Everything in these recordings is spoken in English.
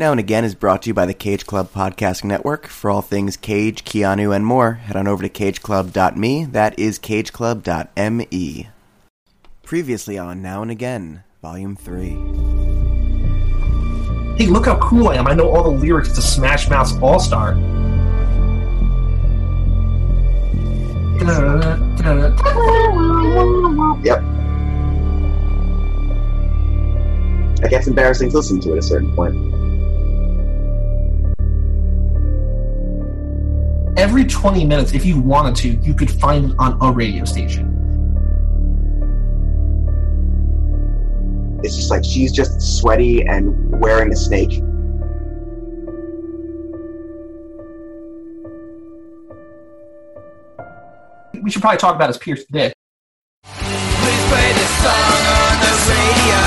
Now and Again is brought to you by the Cage Club Podcasting Network. For all things Cage, Keanu, and more, head on over to cageclub.me. That is cageclub.me. Previously on Now and Again, Volume 3. Hey, look how cool I am. I know all the lyrics to Smash Mouth's All Star. Yep. I guess embarrassing to listen to at a certain point. Every 20 minutes, if you wanted to, you could find it on a radio station. It's just like she's just sweaty and wearing a snake. We should probably talk about his pierced dick. Please play this song on the radio.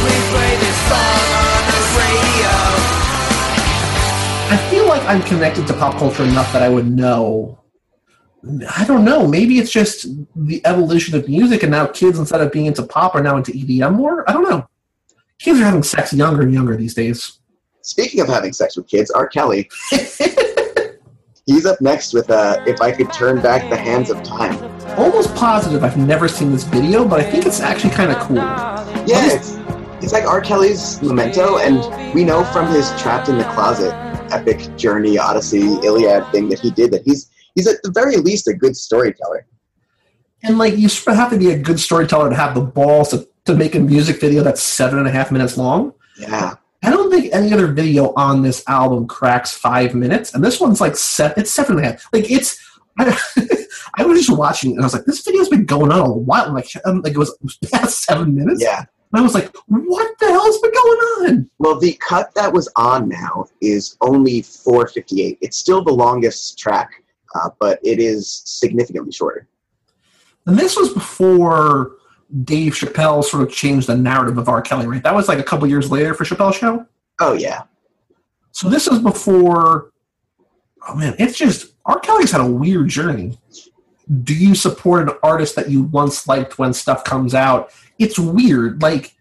Please play this song I feel like I'm connected to pop culture enough that I would know. I don't know. Maybe it's just the evolution of music, and now kids, instead of being into pop, are now into EDM more. I don't know. Kids are having sex younger and younger these days. Speaking of having sex with kids, R. Kelly. He's up next with uh, If I Could Turn Back the Hands of Time. Almost positive I've never seen this video, but I think it's actually kind of cool. Yeah, it's, it's like R. Kelly's Memento, and we know from his Trapped in the Closet epic journey, Odyssey, Iliad thing that he did that he's he's at the very least a good storyteller. And like, you sort of have to be a good storyteller to have the balls to, to make a music video that's seven and a half minutes long. Yeah. I don't think any other video on this album cracks five minutes, and this one's like seven. It's seven and a half. Like it's. I, I was just watching, and I was like, "This video's been going on a while." Like, um, like it was past seven minutes. Yeah. And I was like, "What the hell's been going on?" Well, the cut that was on now is only 458. It's still the longest track, uh, but it is significantly shorter. And this was before Dave Chappelle sort of changed the narrative of R. Kelly, right? That was like a couple years later for Chappelle's show. Oh yeah. So this is before. Oh man, it's just R. Kelly's had a weird journey. Do you support an artist that you once liked when stuff comes out? It's weird. Like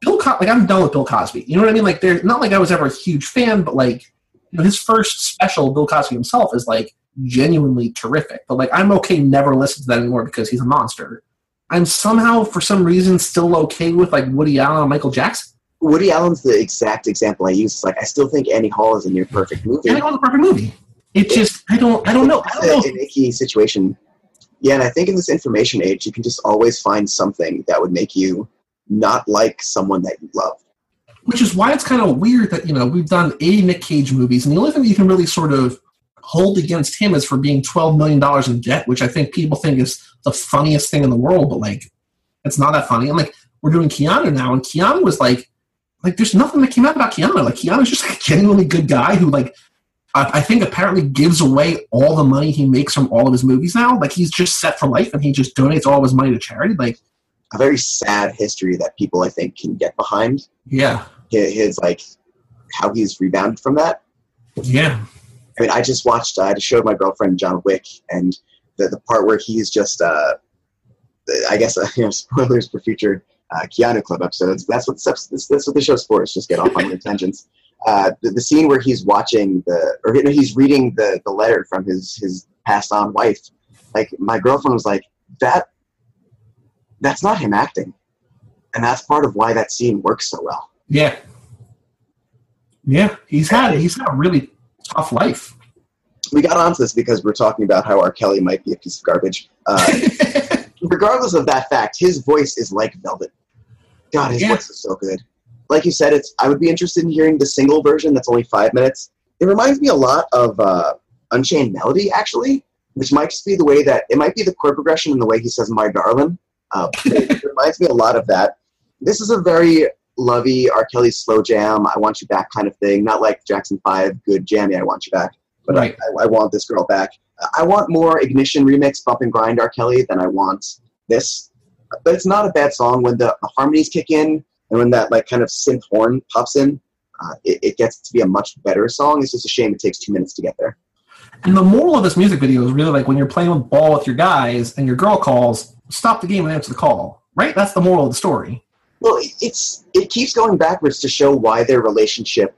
Bill, Co- like I'm done with Bill Cosby. You know what I mean? Like, there's not like I was ever a huge fan, but like, you know, his first special, Bill Cosby himself, is like genuinely terrific. But like, I'm okay never listening to that anymore because he's a monster. I'm somehow, for some reason, still okay with like Woody Allen and Michael Jackson. Woody Allen's the exact example I use. It's like I still think Annie Hall is a near perfect movie. And it was a perfect movie. It just, I don't, I don't know. I don't know. An icky situation. Yeah, and I think in this information age, you can just always find something that would make you not like someone that you love. which is why it's kind of weird that you know we've done 80 Nick Cage movies, and the only thing you can really sort of hold against him is for being 12 million dollars in debt, which I think people think is the funniest thing in the world, but like it's not that funny. And like we're doing Keanu now, and Keanu was like, like there's nothing that came out about Keanu. Like Keanu's just like a genuinely good guy who like. I I think apparently gives away all the money he makes from all of his movies now. Like he's just set for life, and he just donates all of his money to charity. Like, A very sad history that people I think can get behind. yeah, His, his like how he's rebounded from that. yeah, I mean, I just watched. I just showed my girlfriend John Wick, and the the part where he's just, uh, I guess, uh, you know, spoilers for future uh, Keanu Club episodes. That's what that's, that's what the show's for. Is just get off on your tangents. Uh, the, the scene where he's watching the, or he's reading the the letter from his his passed on wife. Like my girlfriend was like, that. That's not him acting, and that's part of why that scene works so well. yeah, yeah. He's had he's had a really tough life. we got onto this because we're talking about how R. Kelly might be a piece of garbage. Uh, regardless of that fact, his voice is like velvet. God, his Yeah. voice is so good. Like you said, it's. I would be interested in hearing the single version that's only five minutes. It reminds me a lot of uh, Unchained Melody, actually, which might just be the way that it might be the chord progression and the way he says "my darling." Uh, it reminds me a lot of that. This is a very lovey R. Kelly slow jam. I want you back kind of thing. Not like Jackson Five, good jammy. I want you back but Right. I, I want this girl back. I want more Ignition remix, Bump and Grind R. Kelly than I want this. But it's not a bad song when the harmonies kick in and when that like kind of synth horn pops in. Uh, it, it gets to be a much better song. It's just a shame it takes two minutes to get there. And the moral of this music video is really like when you're playing with ball with your guys and your girl calls, stop the game and answer the call. Right? That's the moral of the story. Well, it's it keeps going backwards to show why their relationship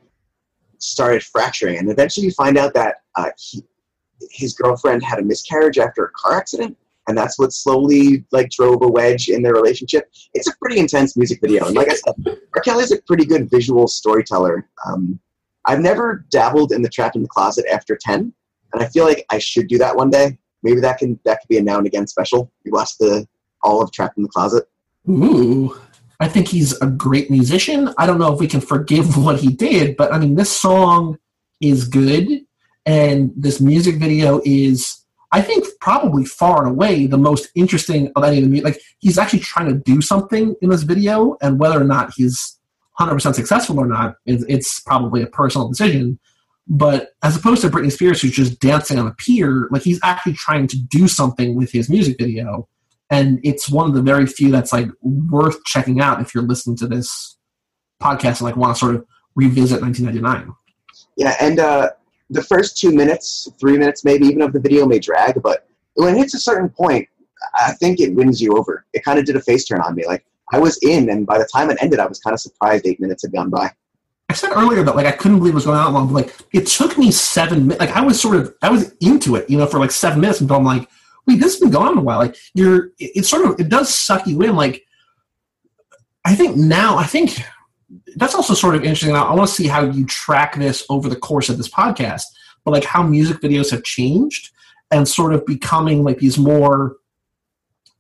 started fracturing, and eventually you find out that uh, he, his girlfriend had a miscarriage after a car accident, and that's what slowly like drove a wedge in their relationship. It's a pretty intense music video, and like I said, R. Kelly's a pretty good visual storyteller. Um, I've never dabbled in the Trapped in the Closet after ten, and I feel like I should do that one day. Maybe that can that could be a now and again special. You watch the all of Trapped in the Closet. Ooh. I think he's a great musician. I don't know if we can forgive what he did, but I mean, this song is good, and this music video is, I think, probably far and away the most interesting of any of the music. Like, he's actually trying to do something in this video, and whether or not he's 100% successful or not, it's, it's probably a personal decision. But as opposed to Britney Spears, who's just dancing on a pier, like, he's actually trying to do something with his music video and it's one of the very few that's like worth checking out if you're listening to this podcast and like want to sort of revisit 1999 Yeah, and uh, the first two minutes, three minutes maybe even of the video may drag, but when it hits a certain point, I think it wins you over. It kind of did a face turn on me. Like I was in, and by the time it ended, I was kind of surprised eight minutes had gone by. i said earlier that like i couldn't believe it was going on long but like it took me seven minutes like i was sort of i was into it you know for like seven minutes until i'm like wait this has been going on a while like you're it, it's sort of it does suck you in like i think now i think that's also sort of interesting. I, want to see how you track this over the course of this podcast, but like how music videos have changed and sort of becoming like these more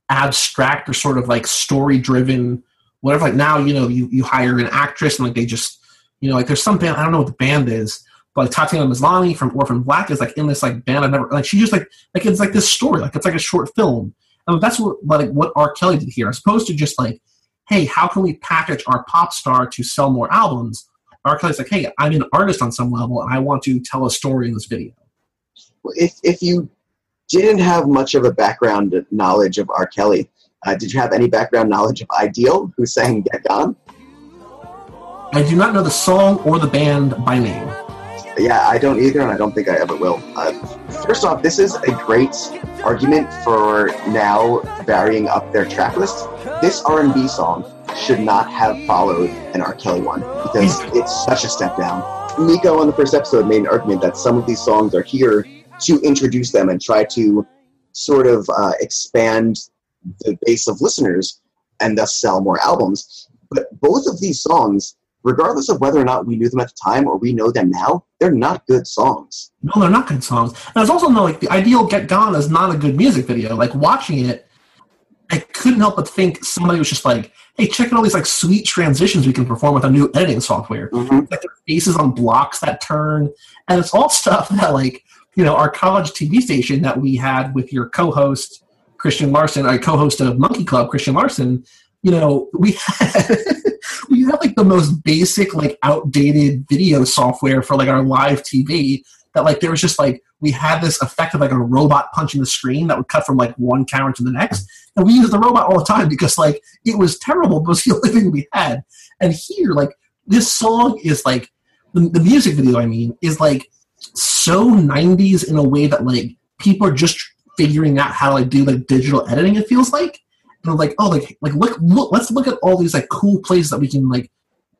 abstract or sort of like story driven, whatever. Like now, you know, you, you hire an actress and like they just, you know, like there's some band, I don't know what the band is, but like Tatiana Maslany from Orphan Black is like in this like band I've never, like she just like, like it's like this story, like it's like a short film. And that's what, like what R. Kelly did here, as opposed to just like, hey, how can we package our pop star to sell more albums? R. Kelly's like, hey, I'm an artist on some level, and I want to tell a story in this video. If if you didn't have much of a background knowledge of R. Kelly, uh, did you have any background knowledge of Ideal, who sang Get Gone? I do not know the song or the band by name. Yeah, I don't either, and I don't think I ever will. Uh, first off, this is a great argument for now varying up their track list. This R&B song should not have followed an R. Kelly one because it's such a step down. Nico on the first episode made an argument that some of these songs are here to introduce them and try to sort of uh, expand the base of listeners and thus sell more albums. But both of these songs, regardless of whether or not we knew them at the time or we know them now, they're not good songs. No, they're not good songs. And it's also no like the ideal Get Gone is not a good music video. Like watching it, I couldn't help but think somebody was just like, "Hey, check out all these like sweet transitions we can perform with our new editing software." Mhm. Like their faces on blocks that turn, and it's all stuff that like you know our college TV station that we had with your co-host Christian Larson, our co-host of Monkey Club, Christian Larson. You know, we had we had like the most basic, like outdated video software for like our live TV. That like there was just like we had this effect of like a robot punching the screen that would cut from like one camera to the next, and we used the robot all the time because like it was terrible, but it was the only thing we had. And here, like this song is like the, the music video. I mean, is like so 90s in a way that like people are just figuring out how to like do like digital editing. It feels like, like, oh, like like look look, let's look at all these like cool places that we can like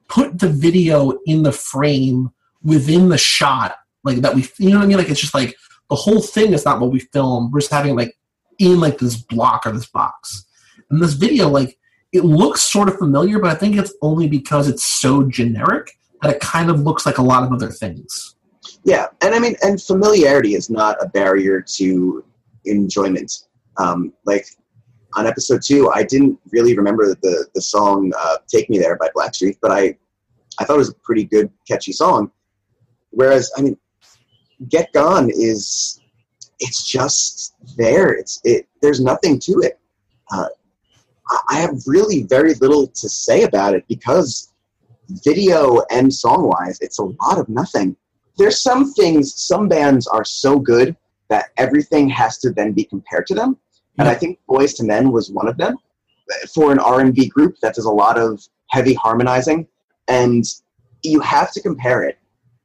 put the video in the frame within the shot, like that we, you know what I mean? Like it's just like the whole thing is not what we film. We're just having like in like this block or this box. And this video, like it looks sort of familiar, but I think it's only because it's so generic that it kind of looks like a lot of other things. Yeah, and I mean, and familiarity is not a barrier to enjoyment. Um, like on episode two, I didn't really remember the the song uh, "Take Me There" by Blackstreet, but I I thought it was a pretty good, catchy song. Whereas, I mean, "Get Gone" is it's just there. It's it. There's nothing to it. Uh, I- have really very little to say about it because video and song wise, it's a lot of nothing there's some things some bands are so good that everything has to then be compared to them and i think Boyz II Men was one of them. For an r&b group that does a lot of heavy harmonizing and you have to compare it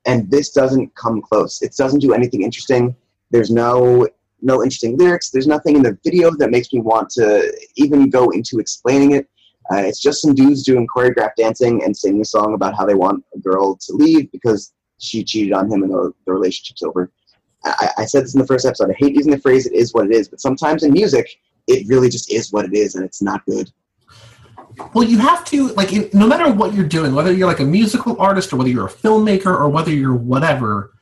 and this doesn't come close. It doesn't do anything interesting. There's no no interesting lyrics. There's nothing in the video that makes me want to even go into explaining it. Uh, it's just some dudes doing choreographed dancing and singing a song about how they want a girl to leave because she cheated on him and the, the relationship's over. I, I said this in the first episode. I hate using the phrase "it is what it is," but sometimes in music, it really just is what it is, and it's not good. Well, you have to like in, no matter what you're doing, whether you're like a musical artist or whether you're a filmmaker or whether you're whatever,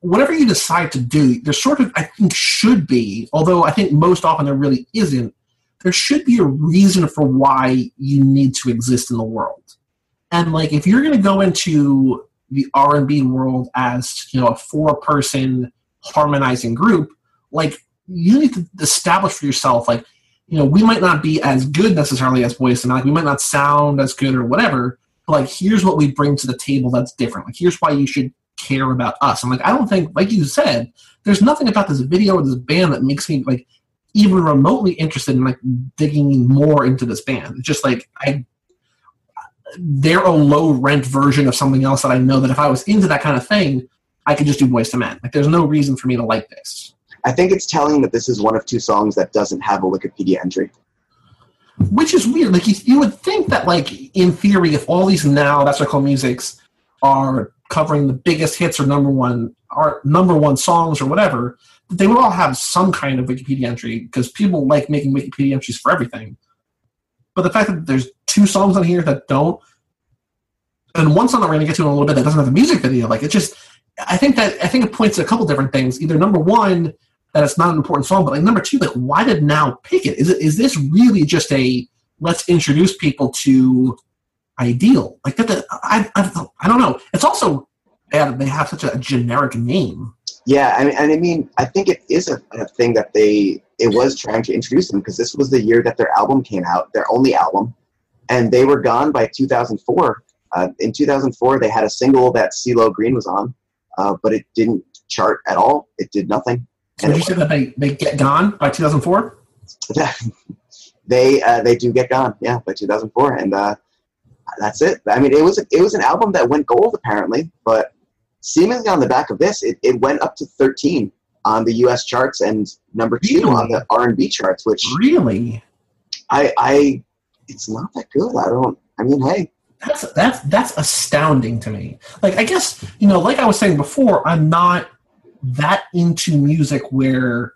whatever you decide to do, there sort of I think should be, although I think most often there really isn't. There should be a reason for why you need to exist in the world, and like if you're going to go into the R and B world as you know a four person harmonizing group, like you need to establish for yourself like you know, we might not be as good necessarily as Boyz and. Like, we might not sound as good or whatever. But like, here's what we bring to the table that's different. Like, here's why you should care about us. And like, I don't think, like you said, there's nothing about this video or this band that makes me like even remotely interested in like digging more into this band. It's just like I, they're a low rent version of something else that I know that if I was into that kind of thing, I could just do Boyz II Men. Like, there's no reason for me to like this. I think it's telling that this is one of two songs that doesn't have a Wikipedia entry. which is weird. Like you, you would think that, like in theory, if all these now that's what I call musics are covering the biggest hits or number one or number one songs or whatever, that they would all have some kind of Wikipedia entry because people like making Wikipedia entries for everything. But the fact that there's two songs on here that don't, and one song that we're gonna get to in a little bit that doesn't have a music video, like it just, I think that I think it points to a couple different things. Either number one, that it's not an important song, but like number two, like why did now pick it? Is it is this really just a let's introduce people to ideal? Like that, that I, I I don't know. It's also bad they have such a generic name. Yeah, I mean, and I mean, I think it is a, a thing that they it was trying to introduce them because this was the year that their album came out, their only album, and they were gone by 2004. Uh, in 2004, they had a single that CeeLo Green was on, uh, but it didn't chart at all. It did nothing. So did you say that they, they get gone by 2004? they uh, they do get gone, yeah, by 2004, and uh, that's it. I mean, it was it was an album that went gold apparently, but seemingly on the back of this, it, it went up to 13 on the U.S. charts and number two Really? on the R&B charts, which Really? I I it's not that good. I don't. I mean, hey, That's that's that's astounding to me. Like I guess you know, like I was saying before, I'm not that into music where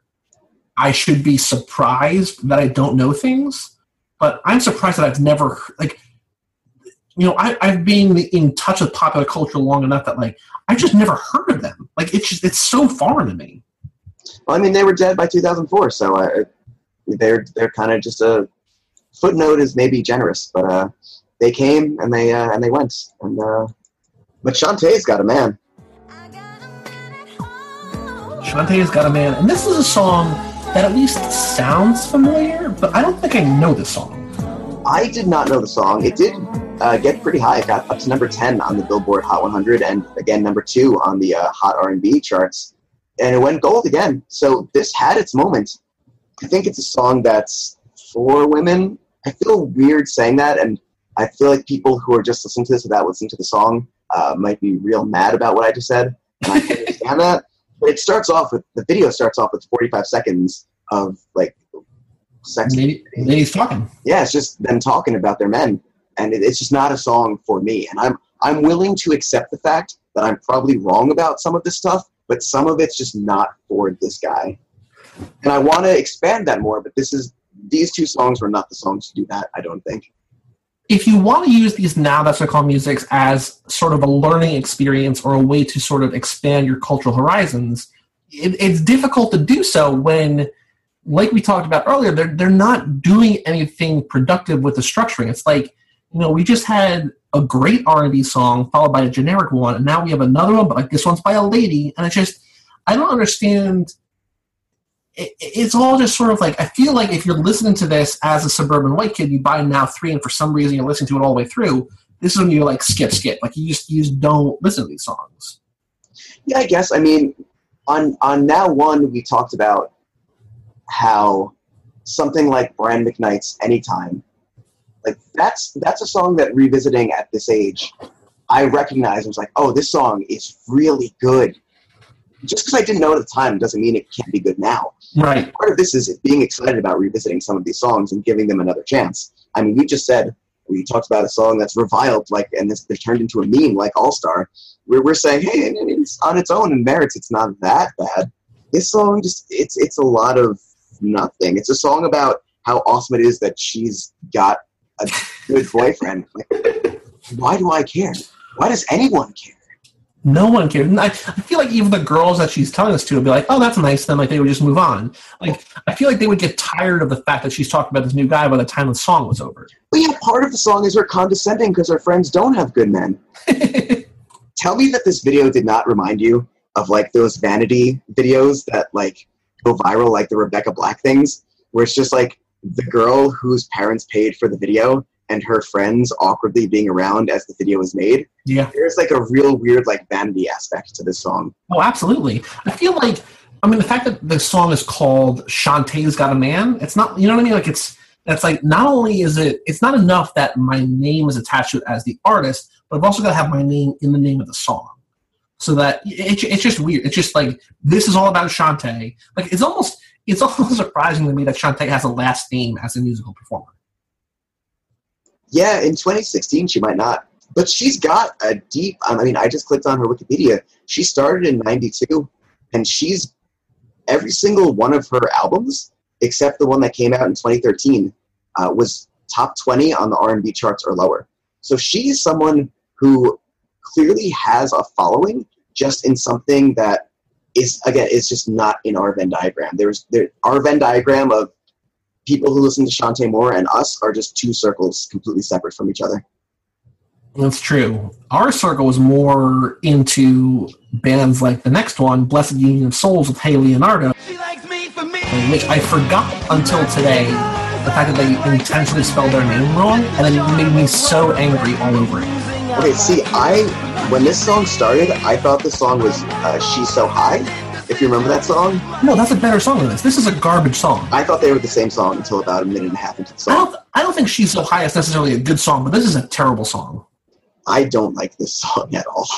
I should be surprised that I don't know things, but I'm surprised that I've never like. You know, I, I've been in touch with popular culture long enough that like I just never heard of them. Like it's just it's so foreign to me. well, I mean, they were dead by 2004, so uh, they're they're kind of just a footnote is maybe generous, but uh, they came and they uh, and they went, and uh, but Chanté's got a man. Chanté's got a man, and this is a song that at least sounds familiar, but I don't think I know the song. I did not know the song. It did uh, get pretty high. It got up to number 10 on the Billboard Hot 100 and again number 2 on the uh, Hot R&B charts. And it went gold again. So this had its moment. I think it's a song that's for women. I feel weird saying that and I feel like people who are just listening to this without listening to the song uh, might be real mad about what I just said. And I understand that. But it starts off with, the video starts off with 45 seconds of like sex Lady, lady's talking. yeah, it's just them talking about their men, and it, it's just not a song for me. And I'm I'm willing to accept the fact that I'm probably wrong about some of this stuff, but some of it's just not for this guy. And I want to expand that more, but this is these two songs were not the songs to do that. I don't think. If you want to use these now that's what I call musics as sort of a learning experience or a way to sort of expand your cultural horizons, it, it's difficult to do so when, like we talked about earlier, they're they're not doing anything productive with the structuring. It's like you know we just had a great R and B song followed by a generic one, and now we have another one, but like this one's by a lady, and it's just I don't understand. It, it's all just sort of like I feel like if you're listening to this as a suburban white kid, you buy now three, and for some reason you're listening to it all the way through. This is when you like skip, skip. Like you just you just don't listen to these songs. Yeah, I guess. I mean, on on now one, we talked about how something like Brian McKnight's "Anytime," like that's that's a song that revisiting at this age, I recognized was like, oh, this song is really good. Just because I didn't know at the time doesn't mean it can't be good now. Right. Part of this is being excited about revisiting some of these songs and giving them another chance. I mean, we just said we talked about a song that's reviled, like, and this they're turned into a meme, like All Star. We're, we're saying, hey, and it's on its own and merits, it's not that bad. This song just, it's it's a lot of nothing. It's a song about how awesome it is that she's got a good boyfriend. Like, why do I care? Why does anyone care? No one cares. I, I feel like even the girls that she's telling this to would be like, "Oh, that's nice." Then like they would just move on. Like I feel like they would get tired of the fact that she's talking about this new guy by the time the song was over. But yeah, part of the song is her condescending because her friends don't have good men. Tell me that this video did not remind you of like those vanity videos that like go viral, like the Rebecca Black things, where it's just like the girl whose parents paid for the video and her friends awkwardly being around as the video is made. yeah. There's like a real weird like vanity aspect to this song. Oh, absolutely. I feel like I mean the fact that the song is called Chanté's Got a Man. It's not. You know what I mean? Like it's. That's like not only is it. It's not enough that my name is attached to it as the artist, but I've also got to have my name in the name of the song. So that it, it's just weird. It's just like this is all about Chanté. Like it's almost it's almost surprising to me that Shantae has a last name as a musical performer. Yeah, in 2016 she might not, but she's got a deep. I mean, I just clicked on her Wikipedia. She started in '92, and she's every single one of her albums, except the one that came out in 2013, uh, was top 20 on the R&B charts or lower. So she's someone who clearly has a following, just in something that is again is just not in our Venn diagram. There's there our Venn diagram of people who listen to Chanté Moore and us are just two circles completely separate from each other. That's true. Our circle was more into bands like the next one, Blessid Union of Souls with Hey Leonardo, She likes me for me. which I forgot until today the fact that they intentionally spelled their name wrong, and then it made me so angry all over it. Okay, see, I when this song started, I thought the song was uh, "She's So High." If you remember that song, No, that's a better song than this. This is a garbage song. I thought they were the same song until about a minute and a half into the I song. don't, I don't think She's So High is necessarily a good song, but this is a terrible song. I don't like this song at all.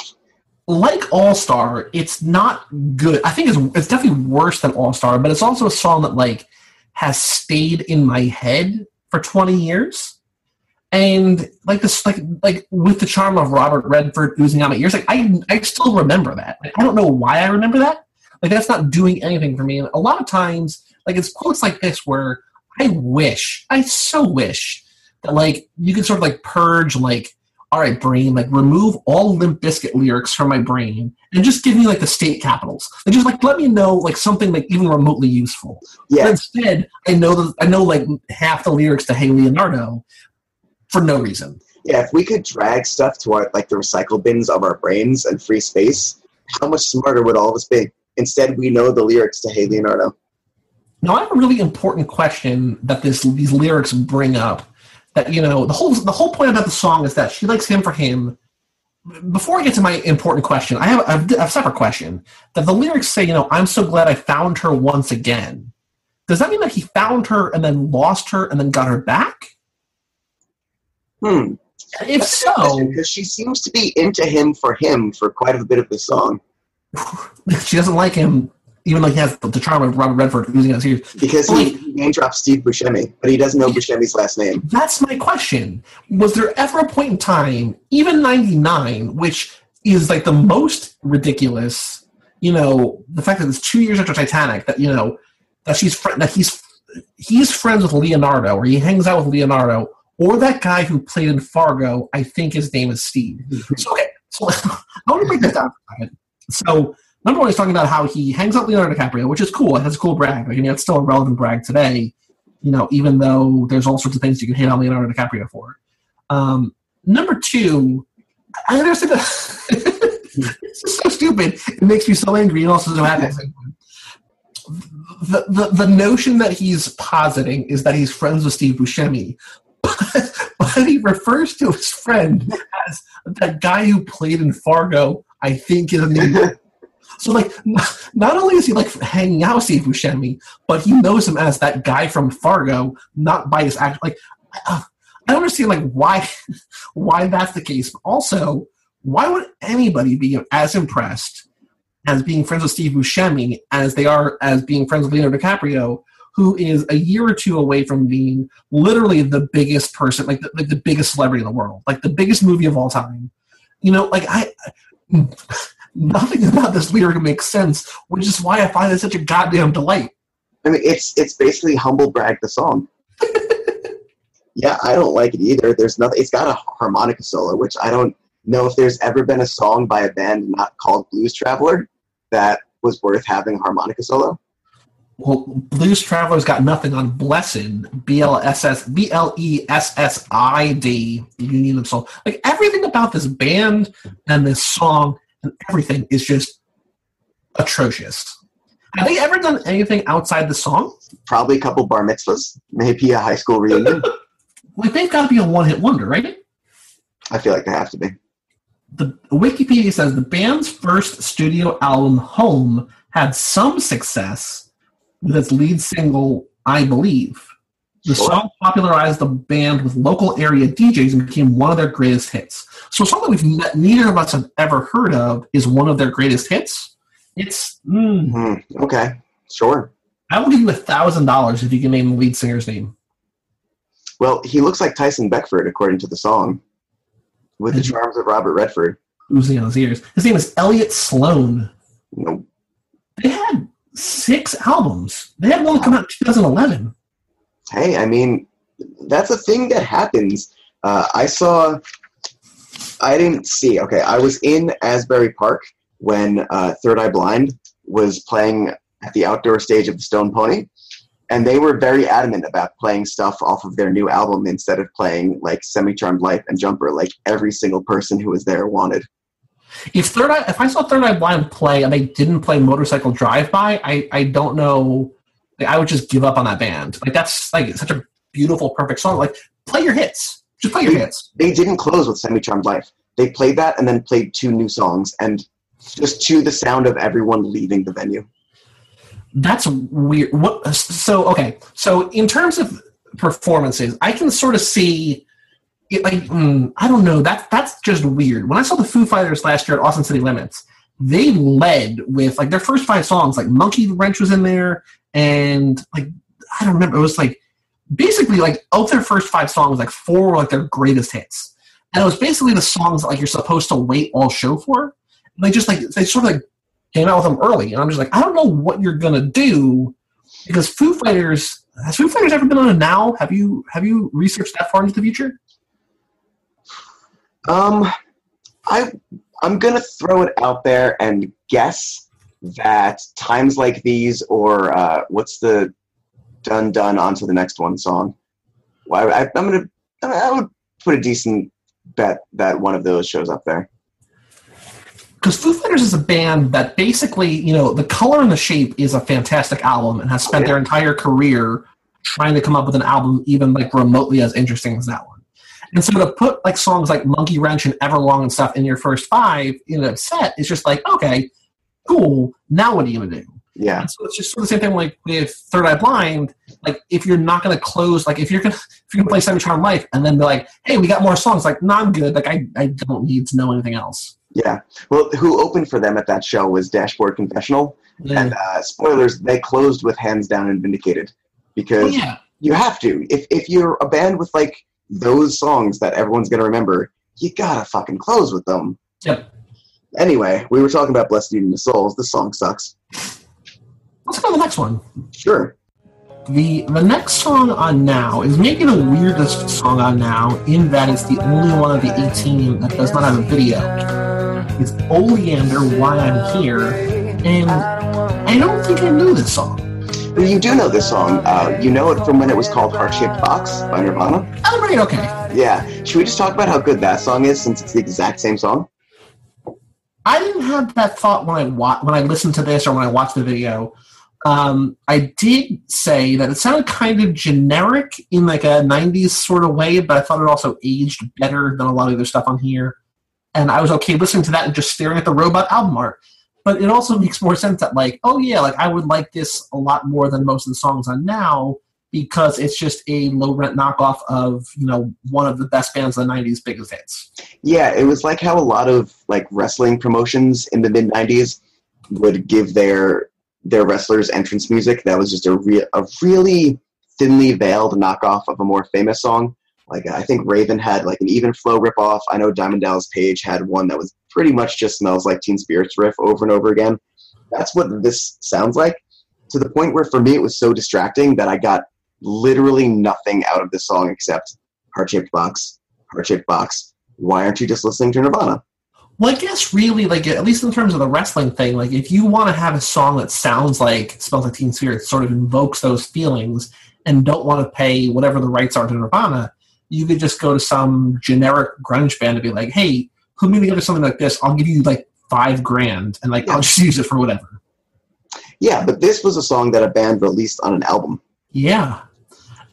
Like All Star, it's not good. I think it's, it's definitely worse than All Star, but it's also a song that like has stayed in my head for 20 years. And like this, like like with the charm of Robert Redford oozing out my ears, like I I still remember that. Like, I don't know why I remember that. Like that's not doing anything for me. And a lot of times, like it's quotes like this where I wish, I so wish that like you could sort of like purge like, all right, brain, like remove all Limp Bizkit lyrics from my brain and just give me like the state capitals. Like just like let me know like something like even remotely useful. But Yeah, instead, I know that I know like half the lyrics to Hey Leonardo for no reason. yeah. If we could drag stuff to our like the recycle bins of our brains and free space, how much smarter would all of us be? Instead, we know the lyrics to "Hey Leonardo." Now I have a really important question that this these lyrics bring up. That you know the whole the whole point about the song is that she likes him for him. Before I get to my important question, I have a, a separate question. That the lyrics say, you know, I'm so glad I found her once again. Does that mean that he found her and then lost her and then got her back? Hmm. If so, because she seems to be into him for him for quite a bit of the song. she doesn't like him, even though he has the, charm of Robert Redford out his ears. Because he, he name drops Steve Buscemi, but he doesn't know Buscemi's last name. That's my question. Was there ever a point in time, even 99, which is like the most ridiculous, you know, the fact that it's two years after Titanic, that, you know, that she's fr- that he's he's friends with Leonardo, or he hangs out with Leonardo, or that guy who played in Fargo, I think his name is Steve. Mm-hmm. So, okay, so I want to break this down for a second. So, number one, he's talking about how he hangs out with Leonardo DiCaprio, which is cool. That's a cool brag. Like, I mean, it's still a relevant brag today, you know, even though there's all sorts of things you can hate on Leonardo DiCaprio for. Um, number two, I understand that it's just so stupid. It makes me so angry and also so happy. the. The, the, the notion that he's positing is that he's friends with Steve Buscemi, but, but he refers to his friend as that guy who played in Fargo, I think is a name. So, like, not only is he like hanging out with Steve Buscemi, but he knows him as that guy from Fargo, not by his act. Like, uh, I don't understand like why why that's the case. But also, why would anybody be as impressed as being friends with Steve Buscemi as they are as being friends with Leonardo DiCaprio, who is a year or two away from being literally the biggest person, like the, like the biggest celebrity in the world, like the biggest movie of all time. You know, like I, nothing about this lyric makes sense, which is why I find it such a goddamn delight. I mean, it's it's basically humble brag the song. yeah, I don't like it either. There's nothing. It's got a harmonica solo, which I don't know if there's ever been a song by a band not called Blues Traveler that was worth having a harmonica solo. Well, Blues Traveler's got nothing on Blessid, B L S S B L E S S I D, Union of Soul. Like everything about this band and this song and everything is just atrocious. Have they ever done anything outside the song? Probably a couple bar mitzvahs, maybe a high school reunion. Like they've got to be a one-hit wonder, right? I feel like they have to be. The Wikipedia says the band's first studio album, Home, had some success with its lead single, I Believe. The Sure. song popularized the band with local area DJs and became one of their greatest hits. So something we've ne- neither of us have ever heard of is one of their greatest hits. It's mm, Hmm, okay, sure. I will give you a thousand dollars if you can name the lead singer's name. Well, he looks like Tyson Beckford, according to the song, with the Mhm. charms of Robert Redford. Oozing on his ears. His name is Eliot Sloan. Know, They had six albums. They had one come out in 2011. hey, I mean, that's a thing that happens. Uh, I saw, I didn't see, okay, I was in Asbury Park when uh, Third Eye Blind was playing at the outdoor stage of the Stone Pony, and they were very adamant about playing stuff off of their new album instead of playing like Semi Charmed Life and Jumper, like every single person who was there wanted. If Third Eye, if I saw Third Eye Blind play and they didn't play Motorcycle Drive By, I I don't know. Like, I would just give up on that band. Like that's like such a beautiful, perfect song. Like play your hits. Just play your hits. They didn't close with Semi Charmed Life. They played that and then played two new songs, and just to the sound of everyone leaving the venue. That's weird. What? So okay. So in terms of performances, I can sort of see. It, like mm, I don't know. That that's just weird. When I saw the Foo Fighters last year at Austin City Limits, they led with like their first five songs. Like Monkey Wrench was in there, and like I don't remember. It was like basically like of their first five songs, like four were like their greatest hits, and it was basically the songs that like you're supposed to wait all show for. And they just like they sort of like came out with them early, and I'm just like, I don't know what you're gonna do because Foo Fighters has Foo Fighters ever been on a now? Have you have you researched that far into the future? Um, I I'm gonna throw it out there and guess that times like these, or uh, what's the done done on to the next one song? Well, I, I'm gonna I would put a decent bet that one of those shows up there. Because Foo Fighters is a band that basically, you know, the color and the shape is a fantastic album and has spent Yeah. their entire career trying to come up with an album even like remotely as interesting as that one. And so to put like songs like Monkey Wrench and Everlong and stuff in your first five in a set is just like, okay, cool. Now what are you gonna do? Yeah, And so it's just sort of the same thing like with Third Eye Blind. Like if you're not going to close, like if you're gonna if you're gonna play Semi Charmed Life and then be like, hey, we got more songs. Like, no, I'm good. Like I I don't need to know anything else. yeah. Well, who opened for them at that show was Dashboard Confessional, Yeah. and uh, spoilers, they closed with Hands Down and Vindicated because Oh, yeah. you have to. If if you're a band with like those songs that everyone's gonna remember, you gotta fucking close with them. Yep. Anyway, we were talking about Blessid Union of Souls. This song sucks. Let's go to the next one. Sure. The the next song on Now is maybe the weirdest song on Now in that it's the only one of the 18 that does not have a video. It's Oleander, Why I'm Here, and I don't think I knew this song. Well, you do know this song. Uh, you know it from when it was called Heart Shaped Box by Nirvana. Oh, right, okay. Yeah. Should we just talk about how good that song is since it's the exact same song? I didn't have that thought when I wa- when I listened to this or when I watched the video. Um, I did say that it sounded kind of generic in like a '90s sort of way, but I thought it also aged better than a lot of other stuff on here, and I was okay listening to that and just staring at the robot album art. But it also makes more sense that like, oh yeah, like I would like this a lot more than most of the songs on now because it's just a low rent knockoff of you know one of the best bands of the '90s biggest hits. Yeah, it was like how a lot of like wrestling promotions in the mid '90s would give their their wrestlers' entrance music that was just a real a really thinly veiled knockoff of a more famous song. Like I think Raven had like an even flow ripoff. I know Diamond Dallas Page had one that was pretty much just smells like Teen Spirits riff over and over again. That's what this sounds like. To the point where for me it was so distracting that I got literally nothing out of this song except heart shaped box, heart shaped box. Why aren't you just listening to Nirvana? Well, I guess really, like at least in terms of the wrestling thing, like if you want to have a song that sounds like "Smells Like Teen Spirit," sort of invokes those feelings, and don't want to pay whatever the rights are to Nirvana, you could just go to some generic grunge band and be like, "Hey, put me together something like this. I'll give you like five grand, and like Yeah. I'll just use it for whatever." Yeah, but this was a song that a band released on an album. Yeah.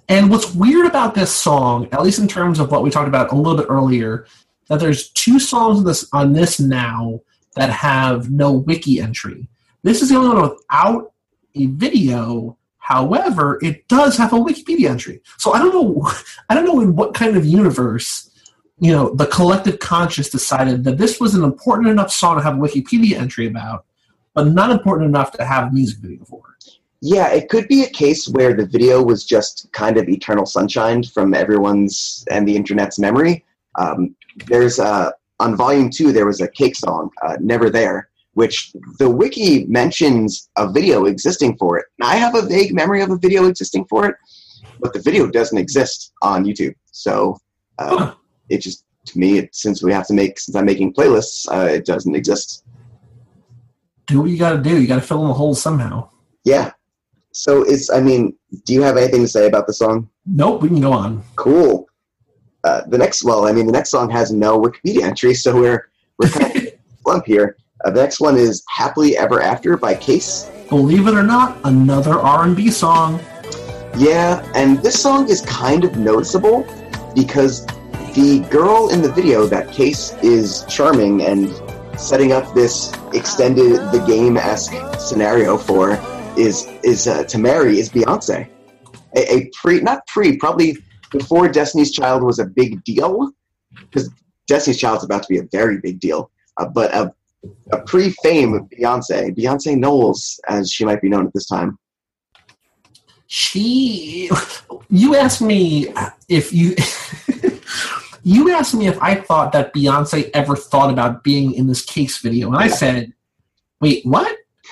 And what's weird about this song, at least in terms of what we talked about a little bit earlier, that there's two songs on this on this now that have no wiki entry. This is the only one without a video. However, it does have a Wikipedia entry. So I don't know I don't know in what kind of universe, you know, the collective conscious decided that this was an important enough song to have a Wikipedia entry about, but not important enough to have a music video for. Yeah, it could be a case where the video was just kind of eternal sunshine from everyone's and the internet's memory. Um, there's uh, on volume two there was a cake song, uh, "Never There," which the wiki mentions a video existing for it. And I have a vague memory of a video existing for it, but the video doesn't exist on YouTube. So uh, Huh. It just to me, it, since we have to make since I'm making playlists, uh, it doesn't exist. do what you got to do. You got to fill in the holes somehow. Yeah. So it's. I mean, do you have anything to say about the song? Nope, we can go on. Cool. Uh, the next, well, I mean, the next song has no Wikipedia entry, so we're we're kind of slump here. Uh, the next one is "Happily Ever After" by Case. Believe it or not, another R&B song. Yeah, and this song is kind of noticeable because the girl in the video that Case is charming and setting up this extended the game esque scenario for is is uh, to marry is Beyonce. A, a pre, not pre, probably before Destiny's Child was a big deal, because Destiny's Child is about to be a very big deal. Uh, but a, a pre-fame Beyonce, Beyonce Knowles, as she might be known at this time. She, you asked me if you, you asked me if I thought that Beyonce ever thought about being in this case video, and I said, "Wait, what?"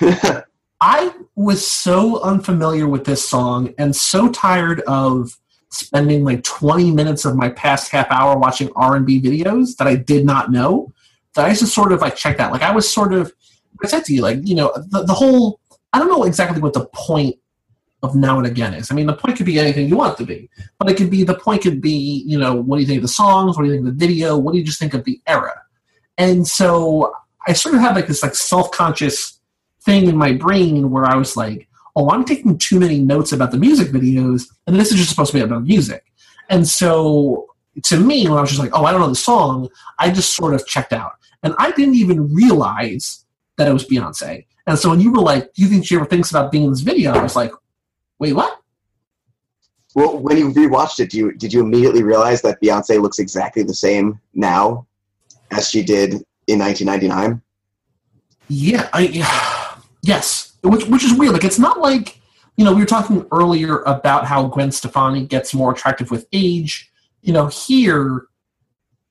I was so unfamiliar with this song and so tired of spending like 20 minutes of my past half hour watching R&B videos that I did not know that I just sort of like checked out. Like I was sort of, I said to you, like, you know, the, the whole, I don't know exactly what the point of now and again is. I mean, the point could be anything you want it to be, but it could be, the point could be, you know, what do you think of the songs? What do you think of the video? What do you just think of the era? And so I sort of had like this like self-conscious thing in my brain where I was like, oh, I'm taking too many notes about the music videos, and this is just supposed to be about music. And so to me, when I was just like, oh, I don't know the song, I just sort of checked out. And I didn't even realize that it was Beyonce. And so when you were like, do you think she ever thinks about being in this video? I was like, wait, what? Well, when you rewatched it, do you, did you immediately realize that Beyonce looks exactly the same now as she did in 1999? Yeah, I yes, which which is weird. Like it's not like you know we were talking earlier about how Gwen Stefani gets more attractive with age. You know, here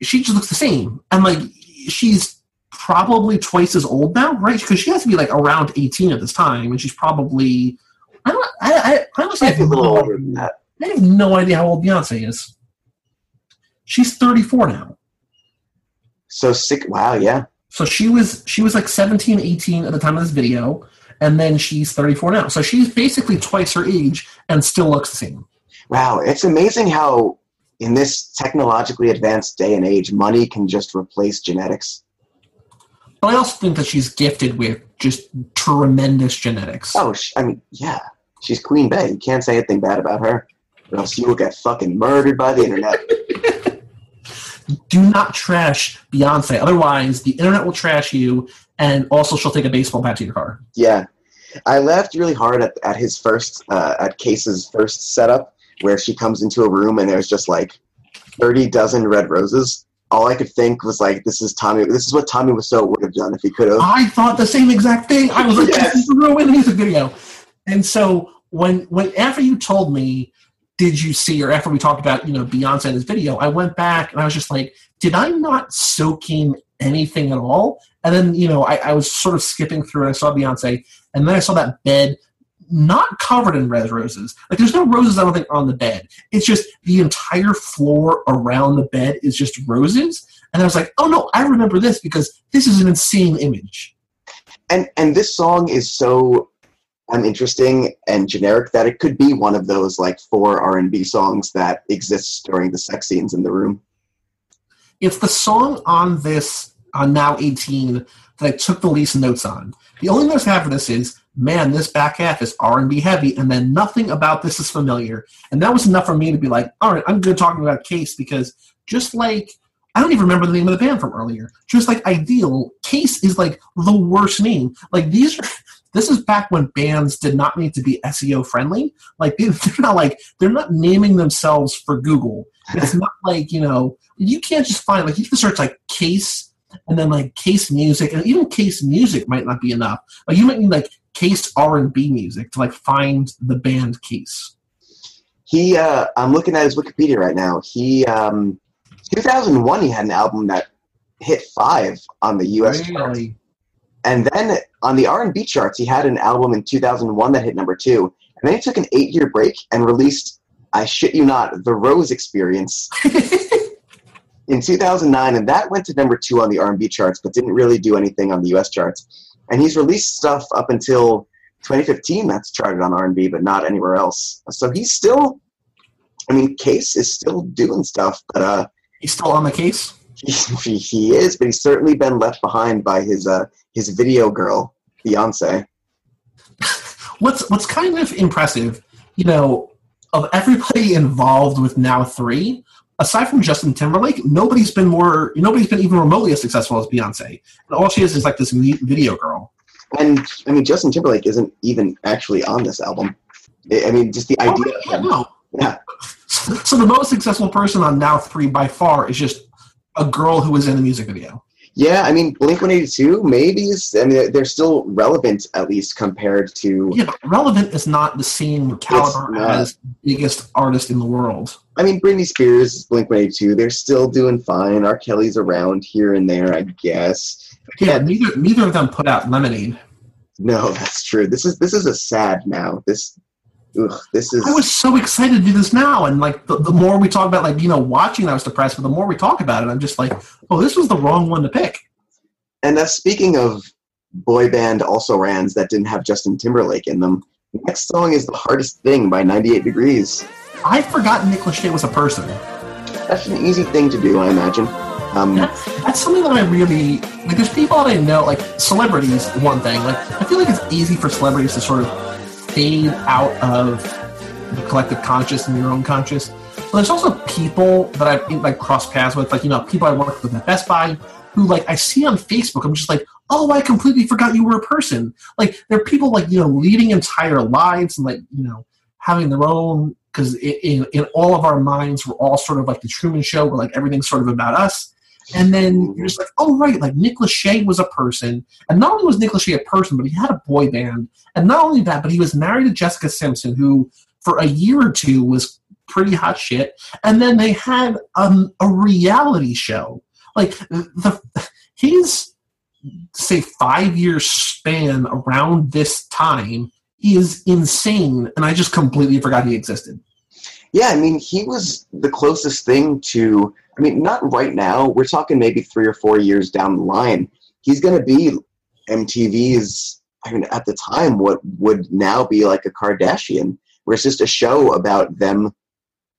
she just looks the same, and like she's probably twice as old now, right? Because she has to be like around eighteen at this time, and she's probably I don't I I, honestly a have little no, older than that. I have no idea how old Beyonce is. She's thirty four now. So sick. Wow, yeah. So she was she was like 17, 18 at the time of this video, and then she's 34 now. So she's basically twice her age and still looks the same. Wow, it's amazing how in this technologically advanced day and age, money can just replace genetics. But I also think that she's gifted with just tremendous genetics. Oh, I mean, yeah, she's Queen Bey. You can't say anything bad about her, or else you will get fucking murdered by the internet. Do not trash Beyonce, otherwise the internet will trash you, and also she'll take a baseball bat to your car. Yeah, I laughed really hard at, at his first uh, at Case's first setup where she comes into a room and there's just like thirty dozen red roses, all I could think was like, this is Tommy. This is what Tommy Wiseau would have done if he could have. I thought the same exact thing. I was like, Yes. this is the music video. And so when when after you told me, did you see, or after we talked about, you know, Beyonce and this video, I went back and I was just like, did I not soak in anything at all? And then, you know, I, I was sort of skipping through and I saw Beyonce, and then I saw that bed not covered in red roses. Like there's no roses, I don't think, on the bed. It's just the entire floor around the bed is just roses. And I was like, oh no, I remember this because this is an insane image. and and this song is so uninteresting and generic that it could be one of those like four R and B songs that exists during the sex scenes in the room. It's the song on this on Now 18 that I took the least notes on. The only notes I have for this is, man, this back half is R&B heavy, and then nothing about this is familiar. And that was enough for me to be like, all right, I'm good talking about Case because just like I don't even remember the name of the band from earlier. Just like Ideal, Case is like the worst name. Like these are this is back when bands did not need to be SEO friendly. Like they- they're not like they're not naming themselves for Google. It's not like, you know, you can't just find like you can search like case and then like case music and even case music might not be enough. Like you might need like case R and B music to like find the band case. He, uh, I'm looking at his Wikipedia right now. He, um, 2001, he had an album that hit five on the U.S. charts. Really? and then on the R&B charts, he had an album in 2001 that hit number two, and then he took an eight-year break and released, I shit you not, The Rose Experience in 2009, and that went to number two on the R&B charts, but didn't really do anything on the U.S. charts. And he's released stuff up until 2015 that's charted on R&B, but not anywhere else. So he's still, I mean, Case is still doing stuff, but uh, He's still on the case. he, he is, but he's certainly been left behind by his uh, his video girl, Beyonce. What's what's kind of impressive, you know, of everybody involved with Now Three, aside from Justin Timberlake, nobody's been more, nobody's been even remotely as successful as Beyonce. And all she is is like this video girl. And I mean, Justin Timberlake isn't even actually on this album. I mean, just the oh, idea. Oh, yeah, no. Yeah. So, the most successful person on Now Three by far is just a girl who was in the music video. Yeah, I mean, Blink One Eighty Two maybe is. I mean, they're- they're still relevant at least compared to. Yeah, but relevant is not the same caliber as biggest artist in the world. I mean, Britney Spears, Blink One Eighty Two, they're still doing fine. R. Kelly's around here and there, I guess. Yeah, neither neither of them put out Lemonade. No, that's true. This is this is a sad now. This, ugh, this is. I was so excited to do this now, and like the, the more we talk about like you know watching, I was depressed. But the more we talk about it, I'm just like, oh, this was the wrong one to pick. And uh, speaking of boy band also rans that didn't have Justin Timberlake in them, the next song is "The Hardest Thing" by 98 Degrees. I forgot Nick Lachey was a person. That's an easy thing to do, I imagine. Um, That's, something that I really like. There's people that I know, like celebrities. One thing, like I feel like it's easy for celebrities to sort of fade out of the collective conscious and your own conscious. But there's also people that I've like crossed paths with, like you know, people I worked with at Best Buy, who like I see on Facebook. I'm just like, oh, I completely forgot you were a person. Like there are people like you know leading entire lives and like you know having their own because in, in all of our minds we're all sort of like the Truman Show, where like everything's sort of about us. And then you're just like, oh right, like Nick Lachey was a person, and not only was Nick Lachey a person, but he had a boy band, and not only that, but he was married to Jessica Simpson, who for a year or two was pretty hot shit, and then they had um, a reality show. Like the his say five year span around this time is insane, and I just completely forgot he existed. Yeah, I mean, he was the closest thing to. I mean, not right now. We're talking maybe three or four years down the line. He's going to be MTV's. I mean, at the time, what would now be like a Kardashian, where it's just a show about them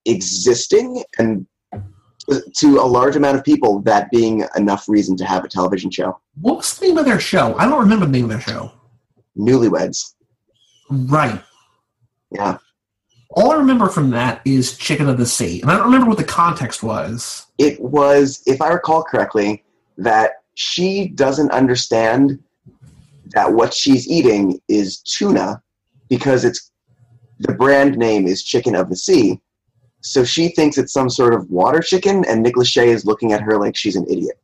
existing and to a large amount of people that being enough reason to have a television show. What was the name of their show? I don't remember the name of their show. Newlyweds. Right. Yeah. All I remember from that is Chicken of the Sea, and I don't remember what the context was. it was, if I recall correctly, that she doesn't understand that what she's eating is tuna because it's the brand name is Chicken of the Sea. So she thinks it's some sort of water chicken, and Nick Lachey is looking at her like she's an idiot.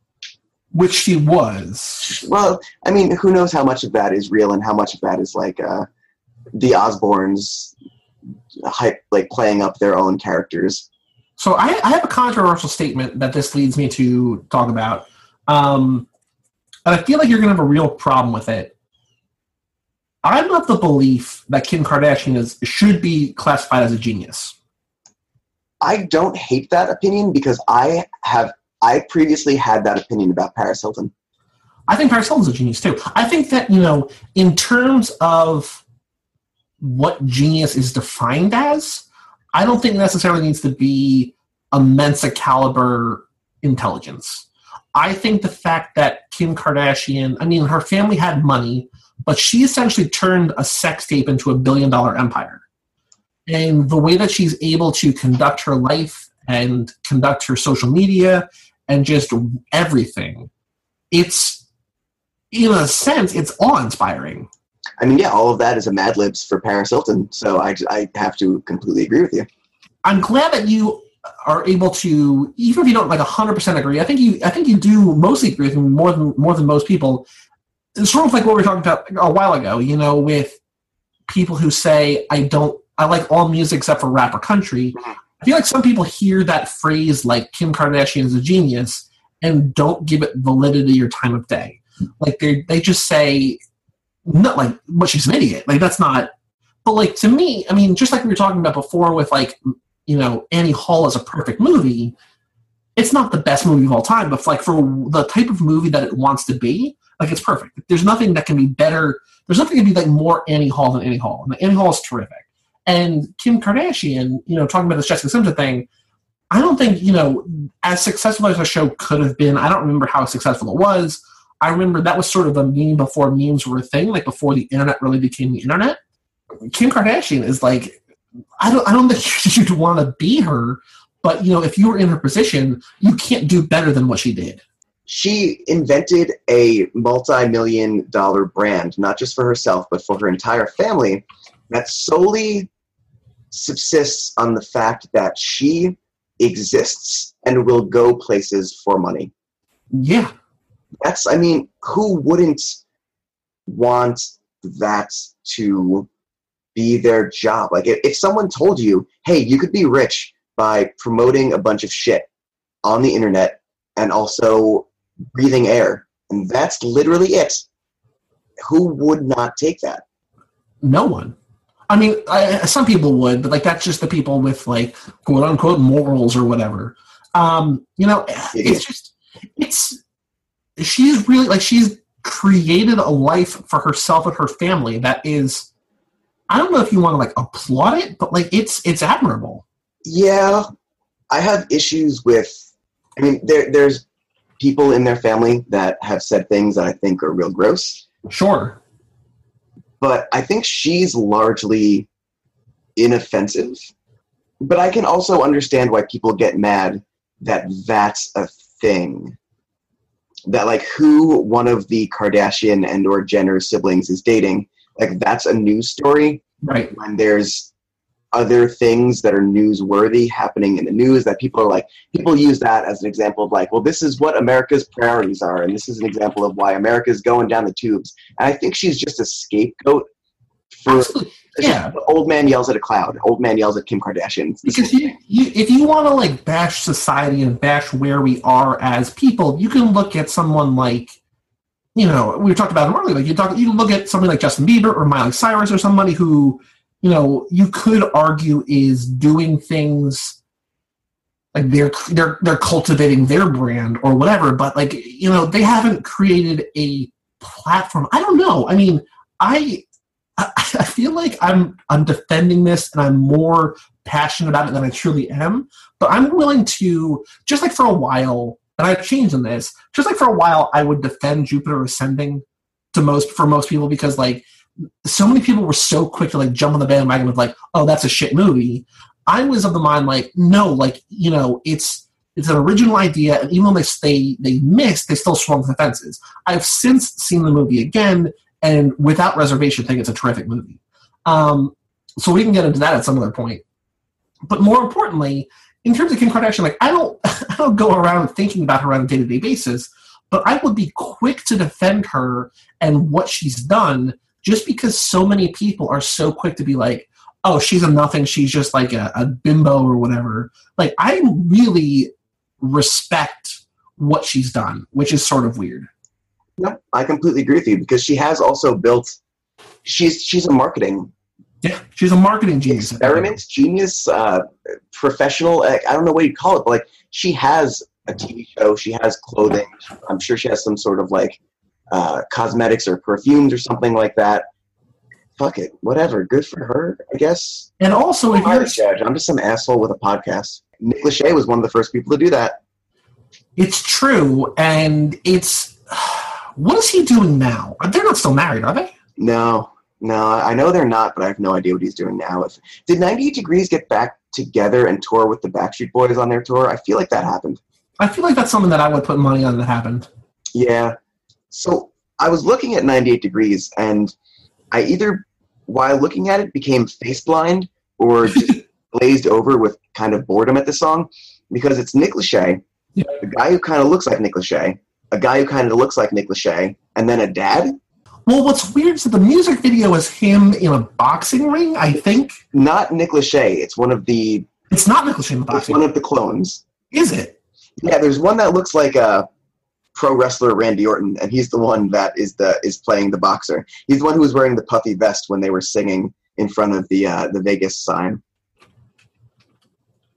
Which she was. Well, I mean, who knows how much of that is real and how much of that is like uh, the Osbournes hype, like playing up their own characters. So I, I have a controversial statement that this leads me to talk about. Um, and I feel like you're going to have a real problem with it. I'm of the belief that Kim Kardashian is should be classified as a genius. I don't hate that opinion because I have I previously had that opinion about Paris Hilton. I think Paris Hilton's a genius too. I think that you know, in terms of what genius is defined as, I don't think necessarily needs to be a Mensa caliber intelligence. I think the fact that Kim Kardashian, I mean, her family had money, but she essentially turned a sex tape into a billion dollar empire. And the way that she's able to conduct her life and conduct her social media and just everything, it's, in a sense, it's awe inspiring. I mean, yeah, all of that is a Mad Libs for Paris Hilton, so I, I have to completely agree with you. I'm glad that you are able to, even if you don't like 100% agree, I think you, I think you do mostly agree with me more than more than most people. It's sort of like what we were talking about a while ago, you know, with people who say, "I don't, I like all music except for rap or country." I feel like some people hear that phrase like Kim Kardashian is a genius and don't give it validity or time of day. Like they they just say, "No, like, but she's an idiot." Like that's not. But like to me, I mean, just like we were talking about before with like you know Annie Hall is a perfect movie. It's not the best movie of all time, but like for the type of movie that it wants to be, like it's perfect. There's nothing that can be better. There's nothing can be like more Annie Hall than Annie Hall. And Annie Hall is terrific. And Kim Kardashian, you know, talking about this Jessica Simpson thing, I don't think you know as successful as the show could have been. I don't remember how successful it was. I remember that was sort of a meme before memes were a thing, like before the internet really became the internet. Kim Kardashian is like I don't I don't think you'd want to be her, but you know, if you were in her position, you can't do better than what she did. She invented a multi-million dollar brand, not just for herself, but for her entire family, that solely subsists on the fact that she exists and will go places for money. Yeah. That's I mean, who wouldn't want that to be their job. Like if, if someone told you, hey, you could be rich by promoting a bunch of shit on the internet and also breathing air, and that's literally it. Who would not take that? No one. I mean, I, some people would, but like that's just the people with like quote unquote morals or whatever. Um, you know, it's just it's she's really like she's created a life for herself and her family that is I don't know if you want to like applaud it, but like it's it's admirable. Yeah, I have issues with. I mean, there there's people in their family that have said things that I think are real gross, Sure. but I think she's largely inoffensive. But I can also understand why people get mad that that's a thing. That like who one of the Kardashian and or Jenner siblings is dating, like that's a news story Right. when there's other things that are newsworthy happening in the news that people are like people use that as an example of like well this is what america's priorities are and this is an example of why america's going down the tubes and i think she's just a scapegoat for Absolutely. Yeah. old man yells at a cloud old man yells at kim kardashian Because you, you, if you want to like bash society and bash where we are as people, you can look at someone like, you know, we talked about him earlier. Like you talk, you look at somebody like Justin Bieber or Miley Cyrus or somebody who, you know, you could argue is doing things like they're they're they're cultivating their brand or whatever. But like you know, they haven't created a platform. I don't know. I mean, I I feel like I'm I'm defending this and I'm more passionate about it than I truly am. But I'm willing to just like for a while, and I've changed in this. Just like for a while, I would defend Jupiter Ascending to most for most people because like so many people were so quick to like jump on the bandwagon of like, oh, that's a shit movie. I was of the mind like, no, like you know, it's it's an original idea, and even though they they they missed, they still swung for the fences. I've since seen the movie again, and without reservation, think it's a terrific movie. Um, so we can get into that at some other point. but more importantly, in terms of Kim Kardashian, like I don't, I don't go around thinking about her on a day to day basis, but I would be quick to defend her and what she's done, just because so many people are so quick to be like, "Oh, she's a nothing. She's just like a, a bimbo or whatever." Like I really respect what she's done, which is sort of weird. No, I completely agree with you because she has also built. She's she's a marketing Yeah, she's a marketing genius. experiment genius, uh, professional. I don't know what you call it, but like she has a TV show. She has clothing. I'm sure she has some sort of like uh, cosmetics or perfumes or something like that. Fuck it, whatever. Good for her, I guess. And also, if you're a judge. I'm just some asshole with a podcast. Nick Lachey was one of the first people to do that. It's true, and it's what is he doing now? They're not still married, are they? No, no, I know they're not, but I have no idea what he's doing now. If did 98 Degrees get back together and tour with the Backstreet Boys on their tour? I feel like that happened. I feel like that's something that I would put money on that happened. Yeah. So I was looking at 98 Degrees, and I either, while looking at it, became face blind or just glazed over with kind of boredom at the song because it's Nick Lachey, Yeah. a guy who kind of looks like Nick Lachey, a guy who kind of looks like Nick Lachey, and then a dad. Well, what's weird is that the music video is him in a boxing ring. I think Not Nick Lachey. It's one of the it's not Nicholas in the it's one of the clones. Is it? Yeah, there's one that looks like a pro wrestler Randy Orton, and he's the one that is the is playing the boxer. He's the one who was wearing the puffy vest when they were singing in front of the uh, the Vegas sign.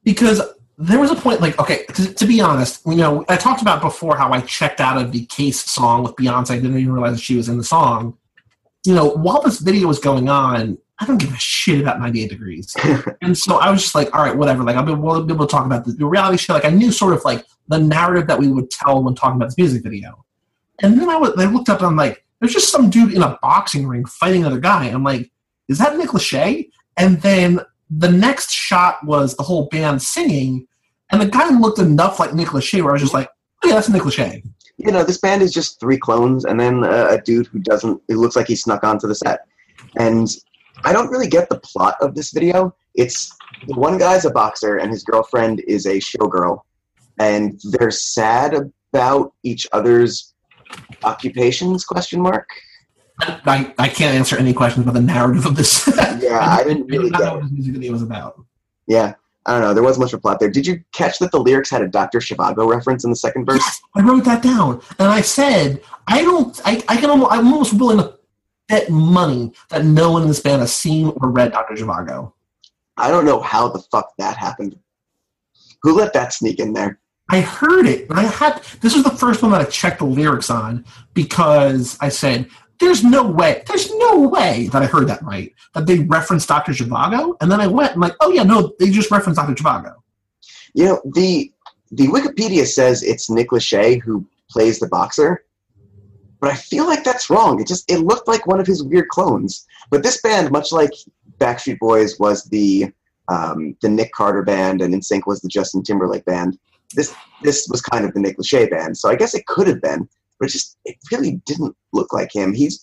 Because there was a point, like, okay, to, to be honest, you know, I talked about before how I checked out of the Case song with Beyonce. I didn't even realize that she was in the song. You know, while this video was going on, I don't give a shit about 98 Degrees. and so I was just like, all right, whatever. Like, I'll be, we'll be able to talk about the, the reality show. Like, I knew sort of like the narrative that we would tell when talking about this music video. And then I, was, I looked up and I'm like, there's just some dude in a boxing ring fighting another guy. I'm like, is that Nick Lachey? And then the next shot was the whole band singing, and the guy looked enough like Nick Lachey where I was just like, oh, yeah, that's Nick Lachey. You know, this band is just three clones, and then uh, a dude who doesn't. It looks like he snuck onto the set, and I don't really get the plot of this video. It's one guy's a boxer, and his girlfriend is a showgirl, and they're sad about each other's occupations? Question mark. I, I can't answer any questions about the narrative of this. Yeah, I didn't I really not get know what this music video was about. Yeah, I don't know. There wasn't much of a plot there. Did you catch that the lyrics had a Dr. Zhivago reference in the second verse? Yes, I wrote that down, and I said, I don't, I, I can, almost, I'm almost willing to bet money that no one in this band has seen or read Dr. Zhivago. I don't know how the fuck that happened. Who let that sneak in there? I heard it, and I had this was the first one that I checked the lyrics on because I said, "There's no way, there's no way that I heard that right that they referenced Dr. Zhivago." And then I went and like, "Oh yeah, no, they just referenced Dr. Zhivago." You know, the the Wikipedia says it's Nick Lachey who plays the boxer, but I feel like that's wrong. It just it looked like one of his weird clones. But this band, much like Backstreet Boys was the um, the Nick Carter band and NSYNC was the Justin Timberlake band, this this was kind of the Nick Lachey band. So I guess it could have been, but it just it really didn't look like him. He's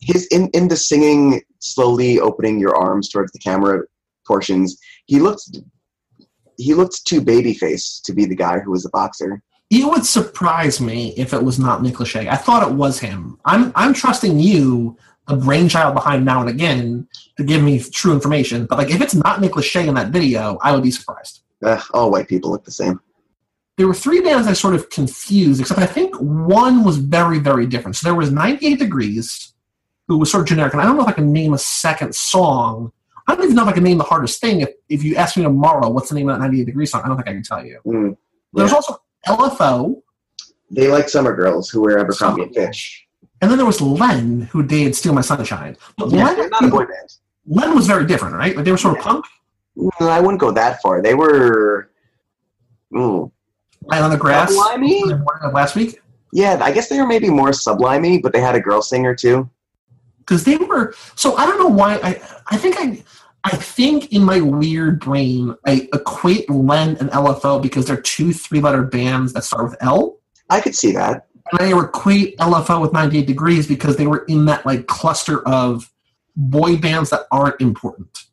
his in in the singing, slowly opening your arms towards the camera portions. He looked he looked too baby face to be the guy who was the boxer. It would surprise me if it was not Nick Lachey. I thought it was him. I'm I'm trusting you, the brainchild behind Now and Again, to give me true information. But like, if it's not Nick Lachey in that video, I would be surprised. Ugh, all white people look the same. There were three bands I sort of confused, except I think one was very, very different. So there was 98 Degrees, who was sort of generic, and I don't know if I can name a second song. I don't even know if I can name the hardest thing. If, if you ask me tomorrow what's the name of that 98 Degrees song, I don't think I can tell you. Mm. There's also LFO, They like summer girls who wear Abercrombie and Fitch. and then there was Len, who did Steal My Sunshine. But Yeah, Len, they're not a boy band. Len was very different, right? Like they were sort of punk. Mm, I wouldn't go that far. They were. Line on the Grass. Sublimey? the morning of last week. Yeah, I guess they were maybe more sublimey, but they had a girl singer too. because they were so I don't know why I I think I I think in my weird brain I equate Len and LFO because they're two three letter bands that start with L. I could see that. And I equate LFO with 98 Degrees because they were in that like cluster of boy bands that aren't important.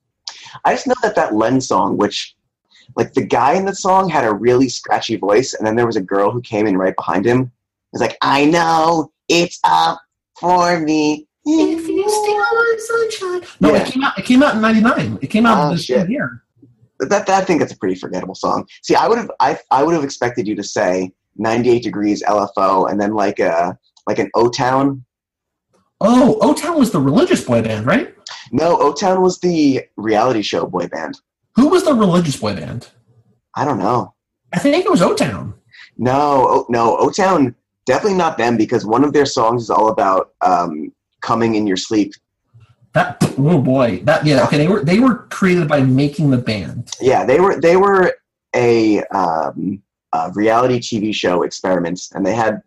I just know that that Len song, which like the guy in the song had a really scratchy voice, and then there was a girl who came in right behind him. He's like, I know it's up for me. If you steal my sunshine. No, Yeah. it came out. It came out in '99. It came out Oh, this shit. year. That, that I think it's a pretty forgettable song. See, I would have I I would have expected you to say 98 degrees LFO and then like a like an O Town. Oh, O Town was the religious boy band, right? No, O Town was the reality show boy band. Who was the religious boy band? I don't know. I think it was O Town. No, no, O Town definitely not them because one of their songs is all about um, coming in your sleep. That oh boy, that yeah. Okay, they were they were created by making the band. Yeah, they were they were a, um, a reality TV show experiments, and they had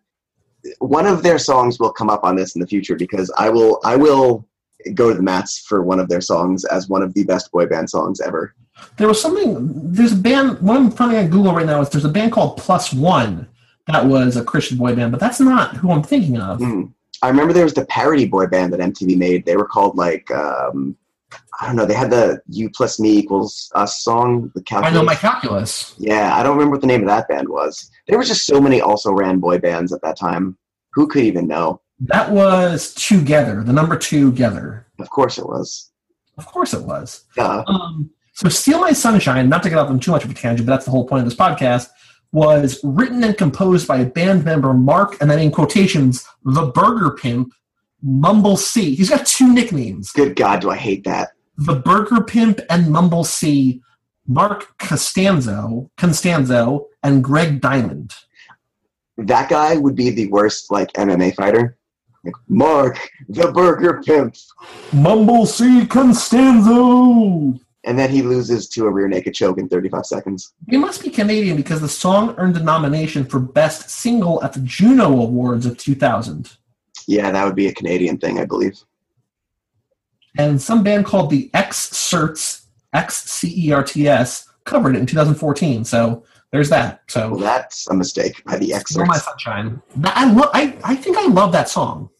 one of their songs will come up on this in the future because I will I will go to the mats for one of their songs as one of the best boy band songs ever. There was something. There's a band. What I'm finding on Google right now is there's a band called Plus One that was a Christian boy band, but that's not who I'm thinking of. Mm. I remember there was the parody boy band that MTV made. They were called like um, I don't know. They had the "You plus me equals us" song. The calculus. I know my calculus. Yeah, I don't remember what the name of that band was. There were just so many also ran boy bands at that time. Who could even know? That was Together, the number two Together. Of course it was. Of course it was. Duh. Um, so Steal My Sunshine, not to get off on too much of a tangent, but that's the whole point of this podcast, was written and composed by a band member Mark, and then in quotations, the Burger Pimp, Mumble C. He's got two nicknames. Good God, do I hate that? The Burger Pimp and Mumble C, Marc Costanzo, Constanzo, and Greg Diamond. That guy would be the worst like MMA fighter. Like, Mark, the Burger Pimp, Mumble C Constanzo! And then he loses to a rear naked choke in 35 seconds. He must be Canadian because the song earned a nomination for Best Single at the Juno Awards of 2000. Yeah, that would be a Canadian thing, I believe. and some band called the Xcerts X C E R T S covered it in 2014. So there's that. Well, So that's a mistake by the Still My. Sunshine. I love. I, I think I love that song.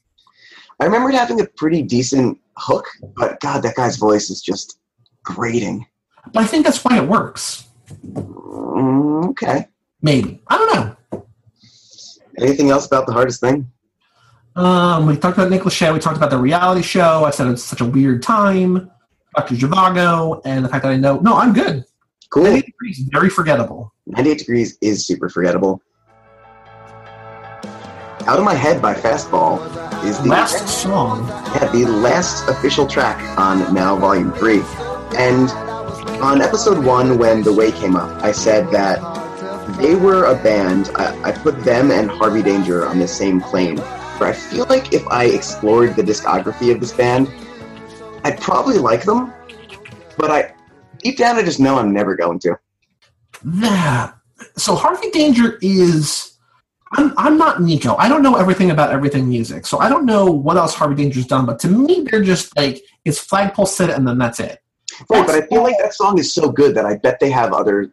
I remember it having a pretty decent hook, but God, that guy's voice is just grating. But I think that's why it works. Mm, okay. Maybe I don't know. Anything else about the hardest thing? Um, we talked about Nick Lachey. We talked about the reality show. I said it's such a weird time. Dr. Zhivago, and the fact that I know. No, I'm good. Cool. 98 degrees, very forgettable. 98 Degrees is super forgettable. Out of My Head by Fastball is the Last song. yeah, the last official track on Now Volume 3. And on episode 1, when The Way came up, I said that they were a band. I, I put them and Harvey Danger on the same plane. But I feel like if I explored the discography of this band, I'd probably like them. But I deep down, I just know I'm never going to. that so Harvey Danger is I'm I'm not Nico. I don't know everything about everything music. So I don't know what else Harvey Danger's done, but to me they're just like it's flagpole sit and then that's it. Right, but I feel like that song is so good that I bet they have other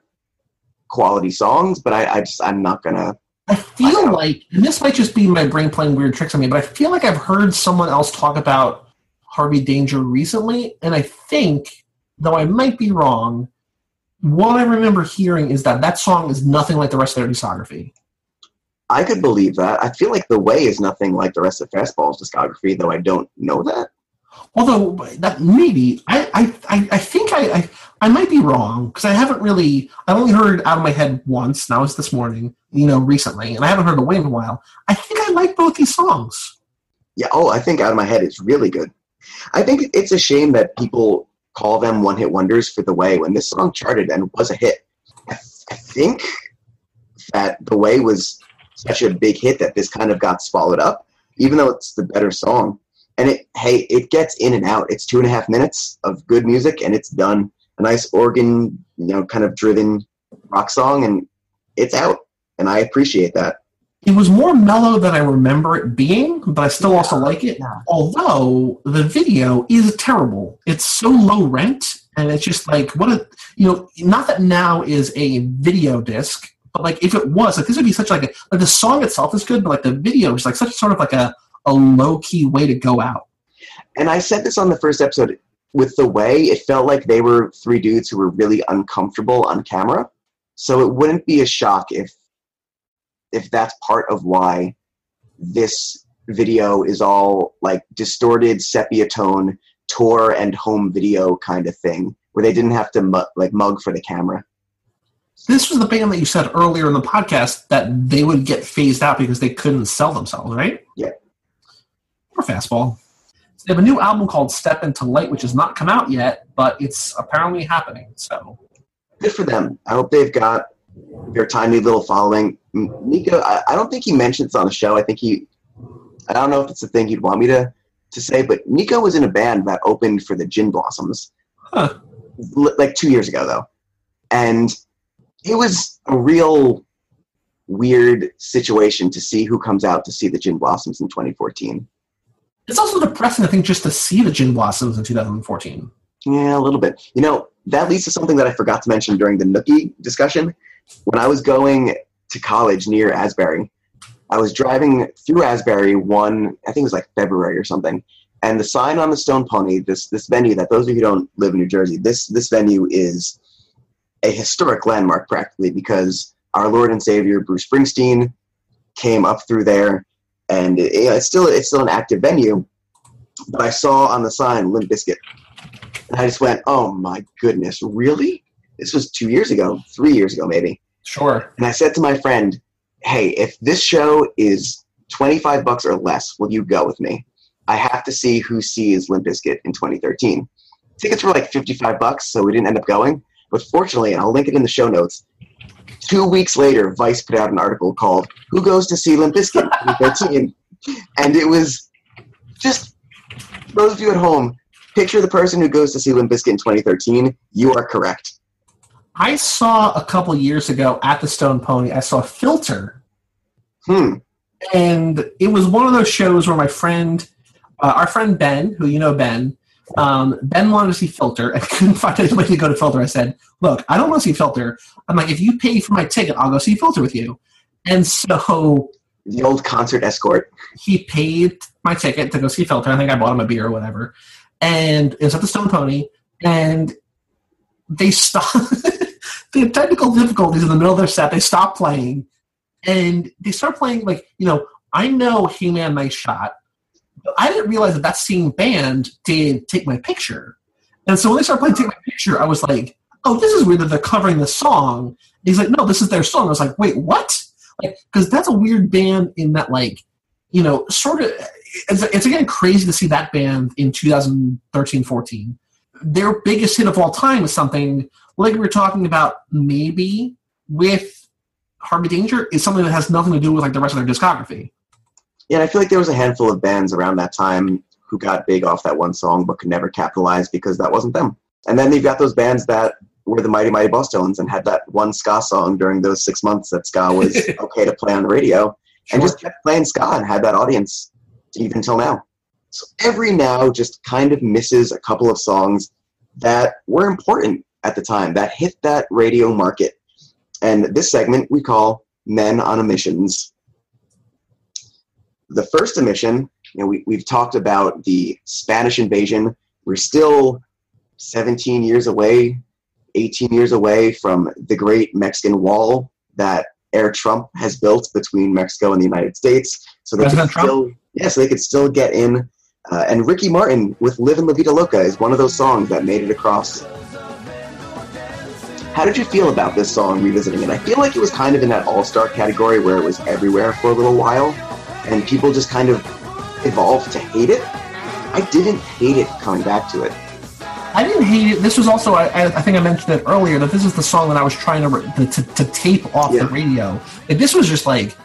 quality songs, but I, I just I'm not gonna. I I feel know. like and this might just be my brain playing weird tricks on me, but I feel like I've heard someone else talk about Harvey Danger recently, and I think, though I might be wrong, what I remember hearing is that that song is nothing like the rest of their discography. I could believe that. I feel like The Way is nothing like the rest of Fastball's discography, though I don't know that. Although that maybe I I, I, think I, I I might be wrong because I haven't really I only heard out of my head once. Now it's this morning, you know, recently, and I haven't heard the way in a while. I think I like both these songs. Yeah. Oh, I think Out of My Head is really good. I think it's a shame that people call them one-hit wonders for The Way when this song charted and was a hit. I, I think that The Way was such a big hit that this kind of got swallowed up, even though it's the better song. And it, hey, it gets in and out. It's two and a half minutes of good music, and it's done. A nice organ, you know, kind of driven rock song, and it's out. And I appreciate that. It was more mellow than I remember it being, but I still also like it. Yeah. Although the video is terrible. It's so low rent, and it's just like what a you know. Not that now is a video disc, but like if it was, like this would be such like a like the song itself is good, but like the video is like such sort of like a a low key way to go out. And I said this on the first episode. with the way it felt like they were three dudes who were really uncomfortable on camera. So it wouldn't be a shock if if that's part of why this video is all like distorted sepia tone tour and home video kind of thing where they didn't have to mu- like mug for the camera. This was the band that you said earlier in the podcast that they would get phased out because they couldn't sell themselves, right? Yeah. Or fastball. They have a new album called Step Into Light, which has not come out yet, but it's apparently happening. So Good for them. I hope they've got their tiny little following. Nico, I, I don't think he mentioned this on the show. I think he, I don't know if it's a thing he'd want me to, to say, but Nico was in a band that opened for the Gin Blossoms Huh. like two years ago, though. And it was a real weird situation to see who comes out to see the Gin Blossoms in 2014. It's also depressing, I think, just to see the Gin Blossoms in 2014. Yeah, a little bit. You know, that leads to something that I forgot to mention during the Nookie discussion. When I was going to college near Asbury, I was driving through Asbury one, I think it was like February or something, and the sign on the Stone Pony, this this venue that those of you who don't live in New Jersey, this this venue is a historic landmark practically because our Lord and Savior Bruce Springsteen came up through there, and it, it's still it's still an active venue. But I saw on the sign Limp Bizkit, and I just went, "Oh my goodness, really? This was two years ago, three years ago, maybe." Sure. And I said to my friend, "Hey, if this show is twenty five bucks or less, will you go with me? I have to see who sees Limp Bizkit in 2013." Tickets were like fifty five bucks, so we didn't end up going. But fortunately, and I'll link it in the show notes. Two weeks later, Vice put out an article called "Who Goes to See Limp Bizkit in 2013," and it was just those of you at home. Picture the person who goes to see Limp Bizkit in 2013. You are correct. I saw a couple years ago at the Stone Pony, I saw Filter, Hmm. and it was one of those shows where my friend, uh, our friend Ben, who you know Ben, um, Ben wanted to see Filter and couldn't find anybody to go to Filter. I said, "Look, I don't want to see Filter. I'm like, if you pay for my ticket, I'll go see Filter with you." And so The old concert escort. he paid my ticket to go see Filter. I think I bought him a beer or whatever. And it was at the Stone Pony. And they stopped. they had technical difficulties in the middle of their set. They stopped playing. And they start playing, like, you know, I know Hey Man, Nice Shot. But I didn't realize that that same band did Take My Picture. And so when they started playing Take My Picture, I was like, oh, this is weird that they're covering the song. And he's like, no, this is their song. I was like, wait, what? Like, because that's a weird band in that, like, you know, sort of, it's, it's again crazy to see that band in 2013 14. Their biggest hit of all time is something like we were talking about, maybe with Harvey Danger, is something that has nothing to do with like the rest of their discography. Yeah, and I feel like there was a handful of bands around that time who got big off that one song but could never capitalize because that wasn't them. And then you've got those bands that were the Mighty Mighty Bosstones and had that one ska song during those six months that ska was okay to play on the radio and just kept playing ska and had that audience even till now. So every now just kind of misses a couple of songs that were important at the time, that hit that radio market. And this segment we call Men on Emissions. The first emission, you know, we, we've talked about the Spanish invasion. We're still 17 years away, 18 years away from the great Mexican wall that Air Trump has built between Mexico and the United States. So they President could still, yeah, so they could still get in. Uh, and Ricky Martin with "Live "Livin' La Vida Loca" is one of those songs that made it across. How did you feel about this song revisiting it? I feel like it was kind of in that all-star category where it was everywhere for a little while, and people just kind of evolved to hate it. I didn't hate it coming back to it. I didn't hate it. This was also, I, I think I mentioned it earlier, that this is the song that I was trying to, to, to tape off Yeah. the radio. Like, this was just like,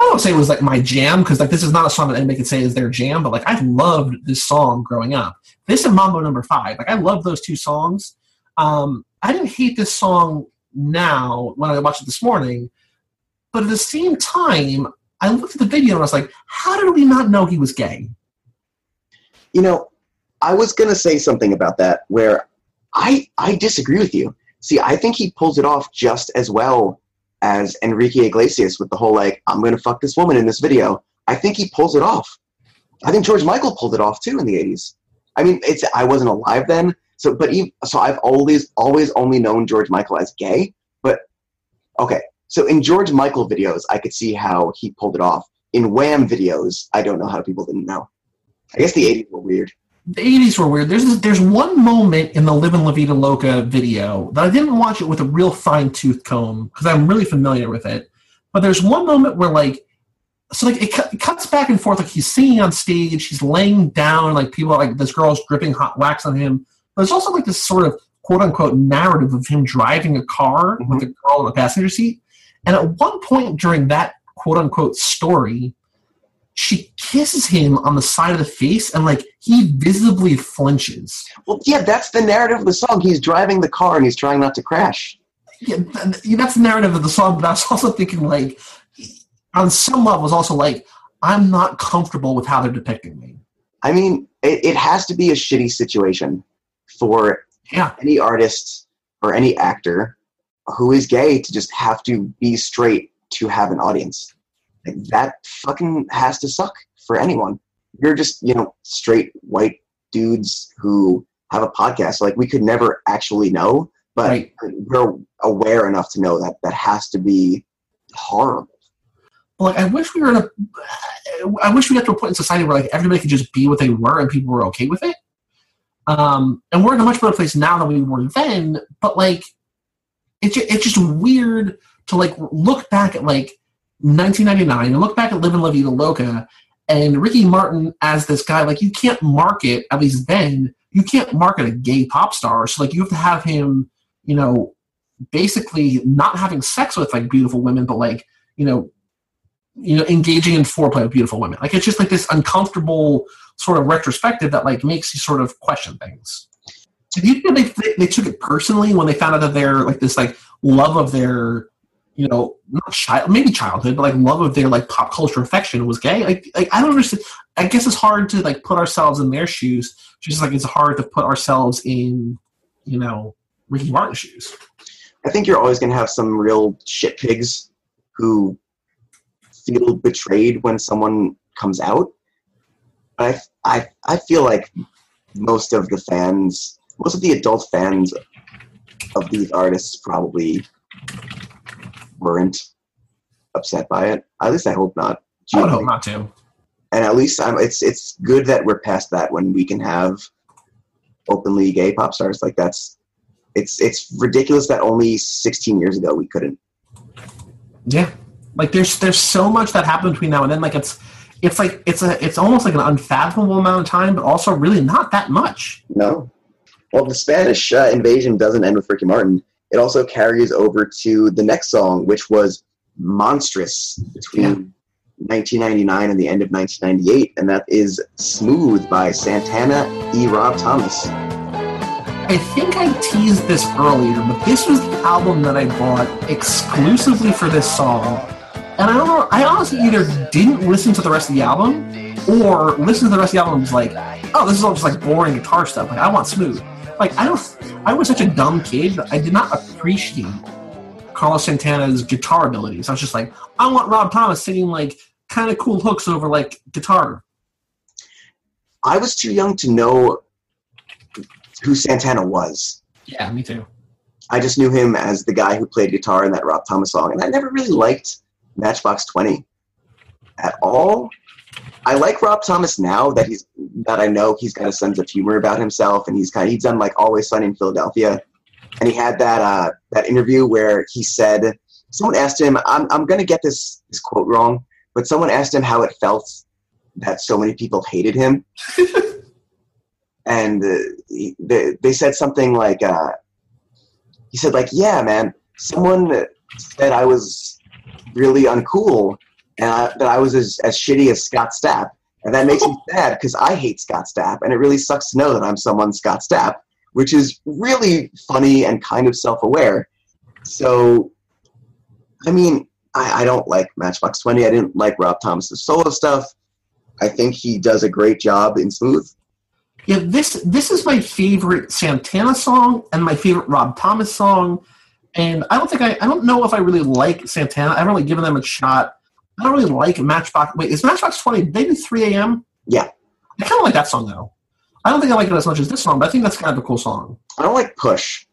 I don't say it was like my jam, because like this is not a song that anybody could say is their jam, but like I loved this song growing up. This and Mambo Number Five, like I love those two songs. Um, I didn't hate this song now when I watched it this morning, but at the same time, I looked at the video and I was like, how did we not know he was gay? You know, I was gonna say something about that where I I disagree with you. See, I think he pulls it off just as well as Enrique Iglesias with the whole like I'm gonna fuck this woman in this video. I think he pulls it off. I think George Michael pulled it off too in the '80s. I mean, it's I wasn't alive then, so but even, so I've always always only known George Michael as gay. But okay, so in George Michael videos, I could see how he pulled it off. In Wham videos, I don't know how people didn't know. I guess the '80s were weird. the 80s were weird. There's there's one moment in the Livin' La Vida Loca video that I didn't watch it with a real fine tooth comb because I'm really familiar with it. But there's one moment where like, so like it, it cuts back and forth. Like he's singing on stage, he's laying down, like people like this girl's dripping hot wax on him. But there's also like this sort of quote unquote narrative of him driving a car mm-hmm. with a girl in the passenger seat. And at one point during that quote unquote story, she kisses him on the side of the face and like he visibly flinches. Well, yeah, that's the narrative of the song. He's driving the car and he's trying not to crash. Yeah, that's the narrative of the song, but I was also thinking like on some level was also like I'm not comfortable with how they're depicting me. I mean, it, it has to be a shitty situation for Yeah. any artist or any actor who is gay to just have to be straight to have an audience. Like, that fucking has to suck for anyone. You're just, you know, straight white dudes who have a podcast. Like, we could never actually know, but Right. we're aware enough to know that that has to be horrible. Like I wish we were in a I wish we got to a point in society where like everybody could just be what they were and people were okay with it. Um, and we're in a much better place now than we were then. But like, it's ju- it's just weird to like look back at like 1999 and look back at Livin' La Vida Loca and Ricky Martin as this guy. Like, you can't market at least then. You can't market a gay pop star. So like, you have to have him, you know, basically not having sex with like beautiful women, but like you know you know, engaging in foreplay with beautiful women. Like it's just like this uncomfortable sort of retrospective that like makes you sort of question things. Do you think they, they, they took it personally when they found out that their like this like love of their you know not child maybe childhood but like love of their like pop culture affection was gay? Like, like i don't understand. I guess it's hard to like put ourselves in their shoes just like it's hard to put ourselves in you know ricky martin's shoes. I think you're always going to have some real shit pigs who feel betrayed when someone comes out. But I, I, I feel like most of the fans, most of the adult fans of these artists probably weren't upset by it. At least I hope not. I would hope not to and at least I'm, it's it's good that we're past that when we can have openly gay pop stars like that's it's it's ridiculous that only 16 years ago we couldn't Yeah, like there's there's so much that happened between now and then. Like it's it's like it's a it's almost like an unfathomable amount of time, but also really not that much. no well the spanish uh, invasion doesn't end with ricky martin it also carries over to the next song which was monstrous between 1999 and the end of 1998 and that is smooth by santana e rob thomas I think I teased this earlier, but this was the album that I bought exclusively for this song. And I don't know, I honestly either didn't listen to the rest of the album or listened to the rest of the album and was like, oh, this is all just like boring guitar stuff. Like, I want smooth. Like, I don't, I was such a dumb kid that I did not appreciate Carlos Santana's guitar abilities. I was just like, I want Rob Thomas singing like kind of cool hooks over like guitar. i was too young to know who santana was Yeah, me too. I just knew him as the guy who played guitar in that Rob Thomas song, and I never really liked Matchbox Twenty at all. I like Rob Thomas now that he's that I know he's got a sense of humor about himself, and he's kind of, he's done like Always Sunny in Philadelphia, and he had that uh, that interview where he said someone asked him, I'm I'm gonna get this this quote wrong, but someone asked him how it felt that so many people hated him, and uh, he, they they said something like. Uh, he said like yeah man someone said i was really uncool and I, that i was as, as shitty as scott stapp and that makes me sad because i hate scott stapp and it really sucks to know that i'm someone scott stapp which is really funny and kind of self-aware so i mean I, I don't like matchbox 20 i didn't like rob thomas's solo stuff i think he does a great job in smooth Yeah, this this is my favorite Santana song and my favorite Rob Thomas song. And I don't think I I don't know if I really like Santana. I haven't really given them a shot. I don't really like Matchbox. Wait, is Matchbox Twenty? maybe three a.m. Yeah. I kind of like that song though. I don't think I like it as much as this song, but I think that's kind of a cool song. I don't like Push.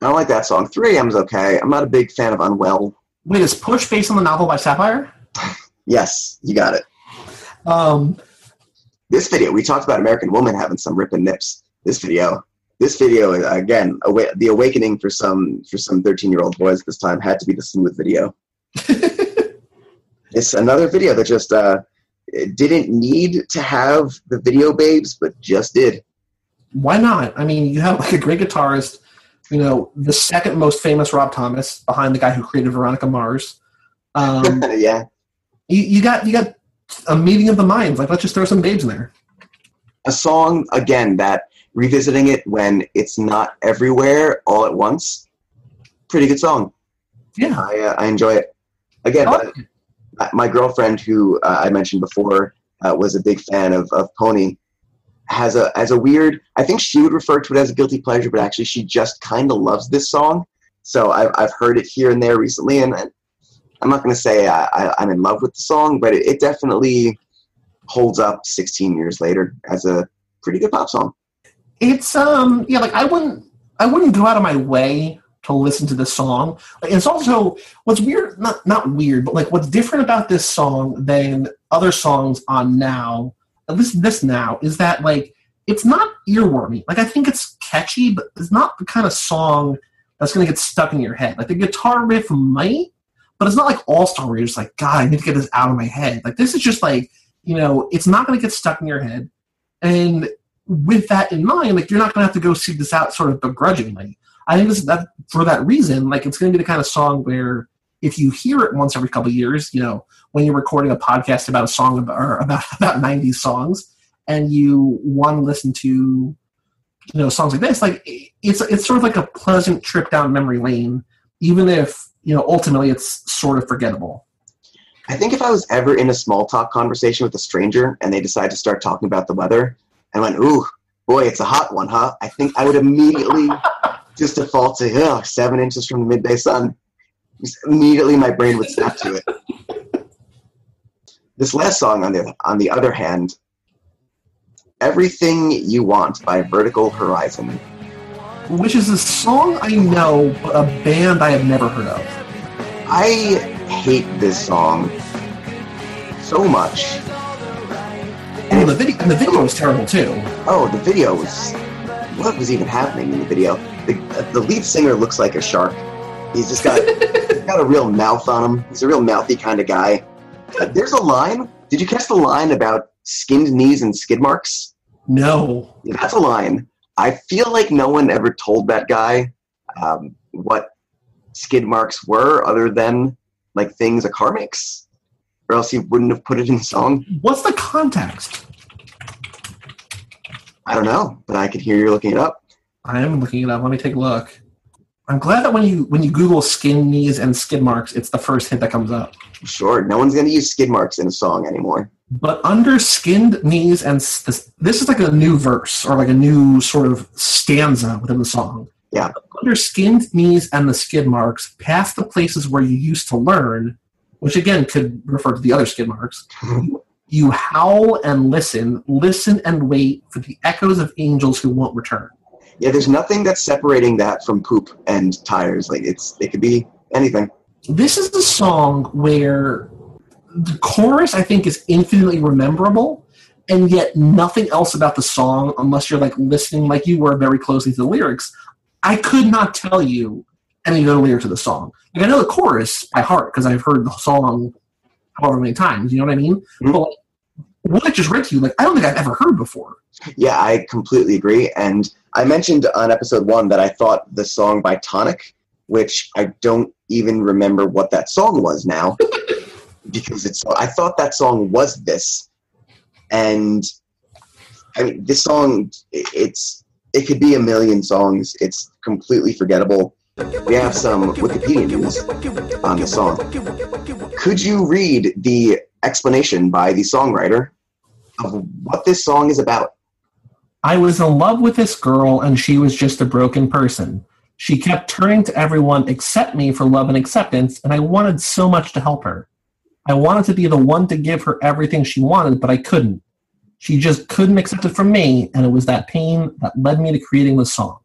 I don't like that song. 3 AM is okay. I'm not a big fan of Unwell. Wait, is Push based on the novel by Sapphire? Yes, you got it. Um, This video, we talked about American Woman having some ripping nips. This video, this video again, awa- the awakening for some for some 13 year old boys this time had to be the smooth video. it's another video that just uh, didn't need to have the video babes, but just did. why not? I mean, you have like a great guitarist, you know, the second most famous Rob Thomas behind the guy who created Veronica Mars. Um, yeah, you, you got you got a meeting of the minds. Like, let's just throw some babes in there. a song again that revisiting it when it's not everywhere all at once. Pretty good song. Yeah, I uh, I enjoy it. Again, it. uh, my girlfriend, who uh, I mentioned before, uh, was a big fan of, of Pony. Has a as a weird. I think she would refer to it as a guilty pleasure, but actually, she just kind of loves this song. So I've I've heard it here and there recently, and I'm not going to say I, I'm in love with the song, but it, it definitely holds up 16 years later as a pretty good pop song. it's um yeah like i wouldn't i wouldn't go out of my way to listen to this song. Like, it's also what's weird not not weird but like what's different about this song than other songs on now at least this now is that like it's not earwormy. Like i think it's catchy but it's not the kind of song that's going to get stuck in your head. Like the guitar riff might but it's not like all star where you're just like god i need to get this out of my head. Like this is just like you know it's not going to get stuck in your head. And with that in mind, like you're not going to have to go seek this out sort of begrudgingly. I think this that for that reason, like it's going to be the kind of song where if you hear it once every couple years, you know, when you're recording a podcast about a song about or about about '90s songs, and you want to listen to, you know, songs like this, like it's it's sort of like a pleasant trip down memory lane, even if you know ultimately it's sort of forgettable. I think if I was ever in a small talk conversation with a stranger and they decide to start talking about the weather and went, ooh, boy, it's a hot one, huh? I think I would immediately just default to Ugh, seven inches from the midday sun. Just immediately my brain would snap to it. This last song, on the on the other hand, "Everything You Want" by Vertical Horizon. Which is a song I know, but a band I have never heard of. I hate this song so much. And the video, and the video was terrible too. Oh, the video was. What was even happening in the video? The, the lead singer looks like a shark. He's just got, he's got a real mouth on him. He's a real mouthy kind of guy. Uh, there's a line. Did you catch the line about skinned knees and skid marks? No. Yeah, that's a line. I feel like no one ever told that guy um, what skid marks were, other than like things a car makes, or else he wouldn't have put it in the song. What's the context? I don't know, but I could hear you looking it up. I am looking it up. Let me take a look. I'm glad that when you when you Google skin knees and skid marks, it's the first hit that comes up. Sure, no one's gonna use skid marks in a song anymore. But under skinned knees and this, this is like a new verse or like a new sort of stanza within the song. Yeah. Under skinned knees and the skid marks, past the places where you used to learn, which again could refer to the other skid marks. you howl and listen, listen and wait for the echoes of angels who won't return. Yeah, there's nothing that's separating that from poop and tires. Like it's it could be anything. this is a song where the chorus I think is infinitely rememberable, and yet nothing else about the song, unless you're like listening like you were very closely to the lyrics, I could not tell you any other the lyrics of the song. Like I know the chorus by heart because I've heard the song however many times. You know what I mean? Mhm. But like, what I just read to you, like I don't think I've ever heard before. Yeah, I completely agree. And I mentioned on episode one that I thought the song by Tonic, which I don't even remember what that song was now, because it's. I thought that song was this, and I mean, this song. It's it could be a million songs. It's completely forgettable. We have some Wikipedia news on the song. Could you read the explanation by the songwriter of what this song is about? I was in love with this girl, and she was just a broken person. She kept turning to everyone except me for love and acceptance, and I wanted so much to help her. I wanted to be the one to give her everything she wanted, but I couldn't. She just couldn't accept it from me, and it was that pain that led me to creating this song.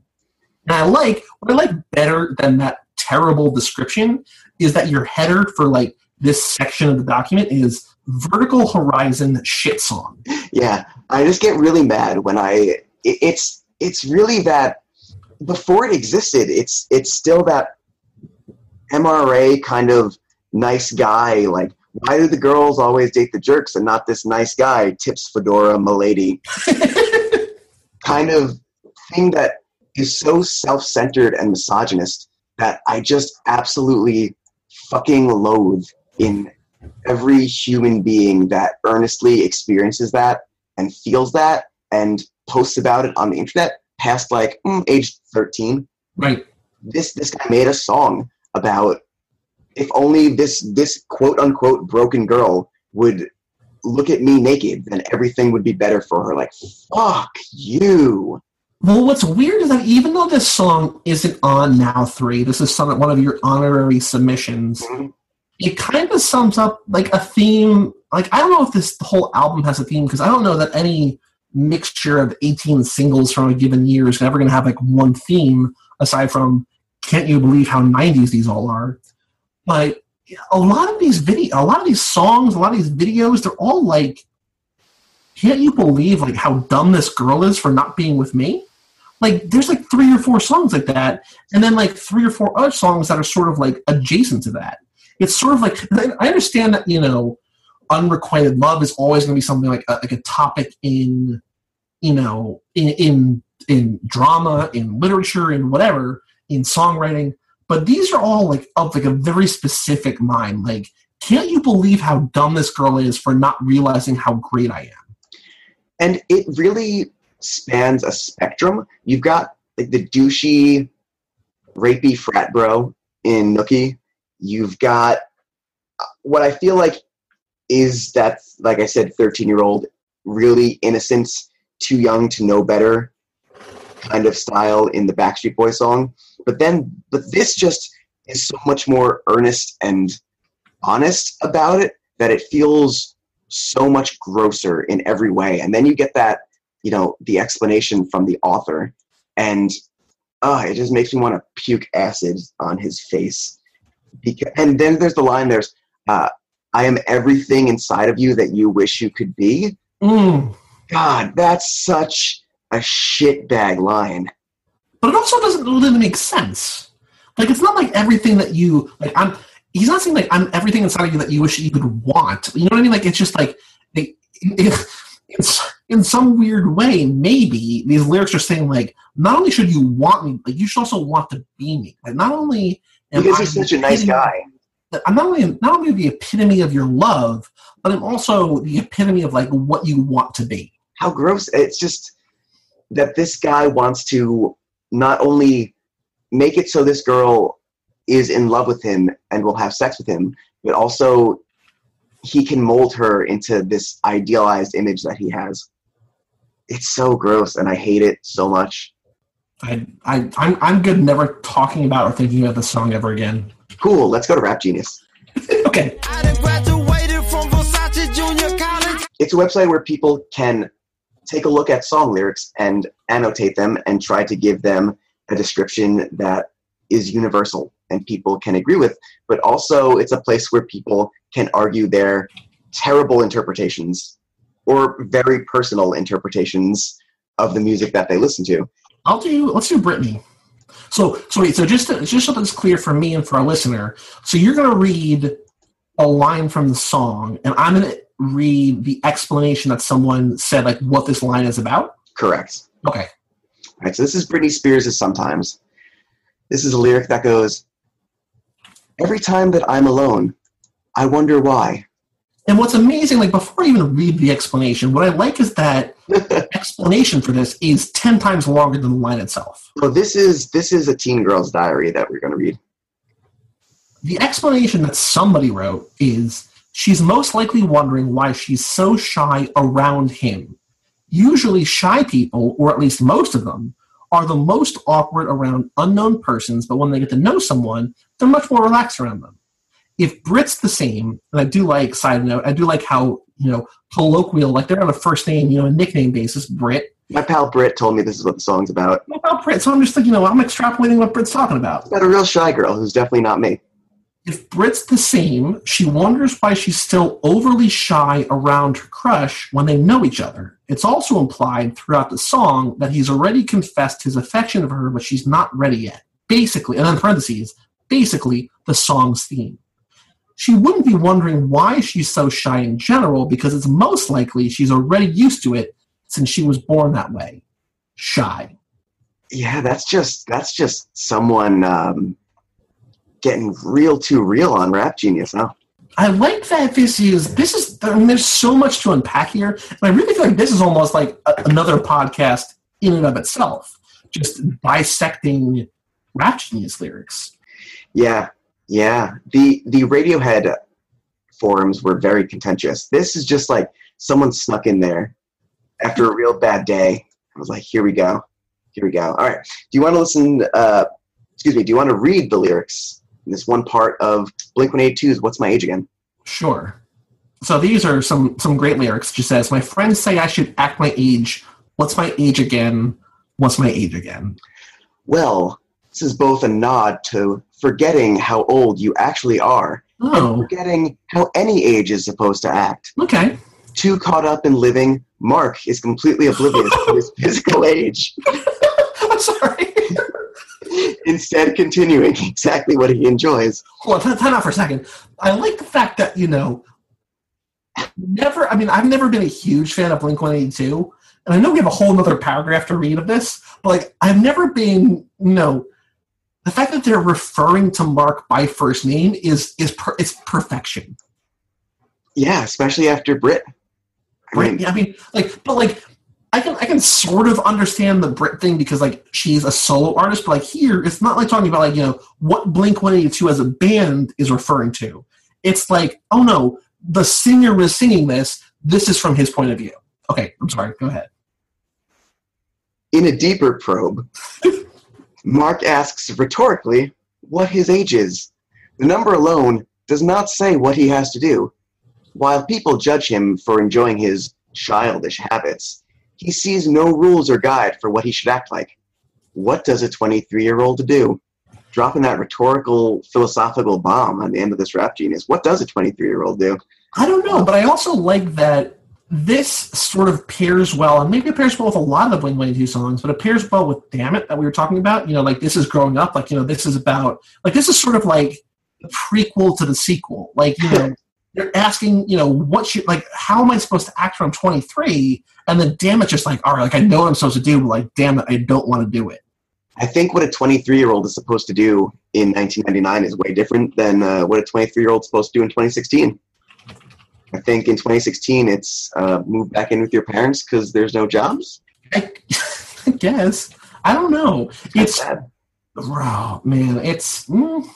And I like what I like better than that terrible description is that your header for like this section of the document is vertical horizon shit song. Yeah, I just get really mad when I. it- It's it's really that before it existed, it's it's still that MRA kind of nice guy. Like, why do the girls always date the jerks and not this nice guy? Tips fedora, milady, kind of thing that is so self-centered and misogynist that I just absolutely fucking loathe in every human being that earnestly experiences that and feels that and posts about it on the internet past like mm, age 13 right. this this guy made a song about if only this this quote unquote broken girl would look at me naked then everything would be better for her like fuck you Well, what's weird is that even though this song isn't on Now 3, this is some, one of your honorary submissions, Mhm. It kind of sums up like a theme. Like, I don't know if this whole album has a theme because I don't know that any mixture of 18 singles from a given year is ever going to have like one theme aside from Can't You Believe How 90s these all are. But a lot of these video, a lot of these songs, a lot of these videos, they're all like, can't you believe like how dumb this girl is for not being with me? Like there's like three or four songs like that, and then like three or four other songs that are sort of like adjacent to that. It's sort of like I understand that you know, unrequited love is always going to be something like a, like a topic in, you know, in in in drama, in literature, in whatever, in songwriting. But these are all like of like a very specific mind. Like, can't you believe how dumb this girl is for not realizing how great I am? and it really spans a spectrum. You've got like the douchey, rapey frat bro in Nookie. You've got what I feel like is that, like I said, thirteen-year-old, really innocent, too young to know better, kind of style in the Backstreet Boy song. But then, but this just is so much more earnest and honest about it that it feels so much grosser in every way. And then you get that, you know, the explanation from the author, and uh, it just makes me want to puke acid on his face. Because, and then there's the line there's, uh, I am everything inside of you that you wish you could be. Mm. God, that's such a shitbag line. but it also doesn't really make sense. Like it's not like everything that you like. I'm. He's not saying like I'm everything inside of you that you wish you could want. You know what I mean? Like it's just like they, it's in some weird way. Maybe these lyrics are saying like not only should you want me, like you should also want to be me. Like not only am Because he's such a nice guy. I'm not only not only the epitome of your love, but I'm also the epitome of like what you want to be. how gross it's just that this guy wants to not only make it so this girl is in love with him and will have sex with him but also he can mold her into this idealized image that he has it's so gross and i hate it so much I, I, I'm, I'm good never talking about or thinking about this song ever again. cool let's go to rap genius Okay. I graduated from Versace Junior College. it's a website where people can take a look at song lyrics and annotate them and try to give them a description that is universal and people can agree with but also it's a place where people can argue their terrible interpretations or very personal interpretations of the music that they listen to I'll do. Let's do Britney. So, so wait. So just to, just so that's clear for me and for our listener. So you're going to read a line from the song, and I'm going to read the explanation that someone said, like what this line is about. correct Okay. All right, so this is Britney Spears' Sometimes. This is a lyric that goes, Every time that I'm alone, I wonder why. And what's amazing, like before I even read the explanation, what I like is that explanation for this is ten times longer than the line itself. So this is this is a teen girl's diary that we're going to read. The explanation that somebody wrote is she's most likely wondering why she's so shy around him. Usually, shy people, or at least most of them, are the most awkward around unknown persons, but when they get to know someone, they're much more relaxed around them. If Brit's the same, and I do like, side note, I do like how you know, colloquial, like they're on a first name, you know, a nickname basis, Brit. My pal Brit told me this is what the song's about. What about Brit? So I'm just like, you know, I'm extrapolating what Brit's talking about. It's about a real shy girl who's definitely not me. If Brit's the same, she wonders why she's still overly shy around her crush when they know each other. It's also implied throughout the song that he's already confessed his affection for her, but she's not ready yet. Basically, and in parentheses, basically the song's theme. She wouldn't be wondering why she's so shy in general because it's most likely she's already used to it since she was born that way. Shy. Yeah, that's just that's just someone um, getting real too real on Rap Genius, huh? I like that this is this is I mean, there's so much to unpack here, and I really feel like this is almost like a, another podcast in and of itself, just dissecting Rap Genius lyrics. Yeah, yeah. The the Radiohead forums were very contentious. This is just like someone snuck in there after a real bad day. I was like, here we go, here we go. All right. Do you want to listen? Uh, excuse me. Do you want to read the lyrics? in This one part of Blink 182's "What's My Age Again." Sure. So these are some some great lyrics. She says, "My friends say I should act my age. What's my age again? What's my age again?" Well, this is both a nod to forgetting how old you actually are, Oh, forgetting how any age is supposed to act. okay. Too caught up in living, Mark is completely oblivious to his physical age, I'm sorry. instead continuing exactly what he enjoys. Hold on, time, out for a second. I like the fact that you know, never. I mean, I've never been a huge fan of Blink One Eighty Two, and I know we have a whole other paragraph to read of this, but like, I've never been. You know, the fact that they're referring to Mark by first name is is per, it's perfection. Yeah, especially after Brit. I Right? mean, Yeah, I mean, like, but like, I can I can sort of understand the Brit thing because like she's a solo artist, but like here, it's not like talking about like you know what Blink One Eighty Two as a band is referring to. It's like, oh no, the singer was singing this. This is from his point of view. Okay, I'm sorry. Go ahead. in a deeper probe, Mark asks rhetorically what his age is. The number alone does not say what he has to do. While people judge him for enjoying his childish habits, he sees no rules or guide for what he should act like. What does a 23 year old do? Dropping that rhetorical, philosophical bomb on the end of this rap genius. What does a 23 year old do? I don't know, but I also like that this sort of pairs well, and maybe it pairs well with a lot of the Blink 182 songs, but it pairs well with Damn It that we were talking about. You know, like this is growing up, like, you know, this is about, like, this is sort of like the prequel to the sequel. Like, you know, they're asking, you know, what should, like, how am I supposed to act when I'm 23? And then Damn It just like, all right, like, I know what I'm supposed to do, but like, damn it, I don't want to do it. I think what a 23 year old is supposed to do in 1999 is way different than uh, what a 23 year old is supposed to do in 2016. I think in 2016 it's uh, move back in with your parents because there's no jobs. I, I guess. I don't know. It's. Oh man, it's mm,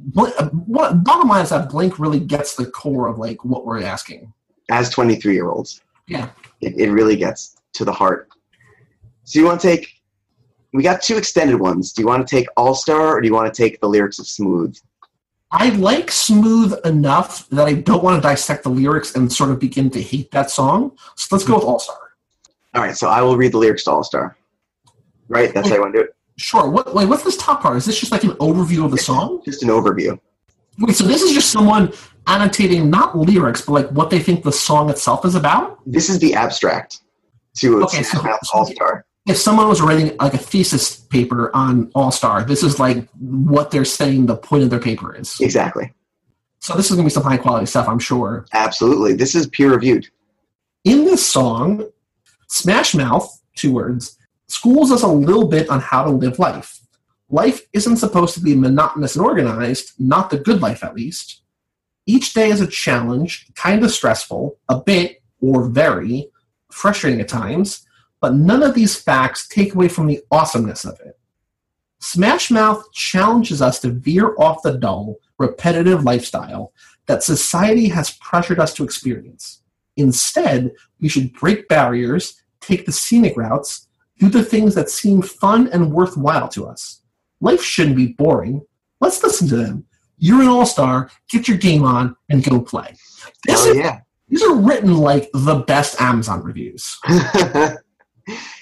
Bl- uh, what bottom line is that Blink really gets the core of like what we're asking. As 23 year olds, Yeah. it, it really gets to the heart. So you want to take? We got two extended ones. Do you want to take All Star or do you want to take the lyrics of Smooth? I like Smooth enough that I don't want to dissect the lyrics and sort of begin to hate that song. So let's go with All Star. All right, so I will read the lyrics to All Star. Right, that's how you want to do it. Sure. What wait, what's this top part? Is this just like an overview of the song? Just an overview. Wait, so this is just someone annotating not lyrics, but like what they think the song itself is about? This is the abstract to Okay, so- All Star. If someone was writing like a thesis paper on All Star, this is like what they're saying the point of their paper is. Exactly. So this is going to be some high quality stuff, I'm sure. Absolutely. This is peer reviewed. In this song, Smash Mouth, two words, schools us a little bit on how to live life. Life isn't supposed to be monotonous and organized, not the good life at least. Each day is a challenge, kind of stressful, a bit, or very, frustrating at times, but none of these facts take away from the awesomeness of it. Smash Mouth challenges us to veer off the dull, repetitive lifestyle that society has pressured us to experience. Instead, we should break barriers, take the scenic routes, do the things that seem fun and worthwhile to us. Life shouldn't be boring. Let's listen to them. You're an all star, get your game on, and go play. This oh, is yeah. These are written like the best Amazon reviews.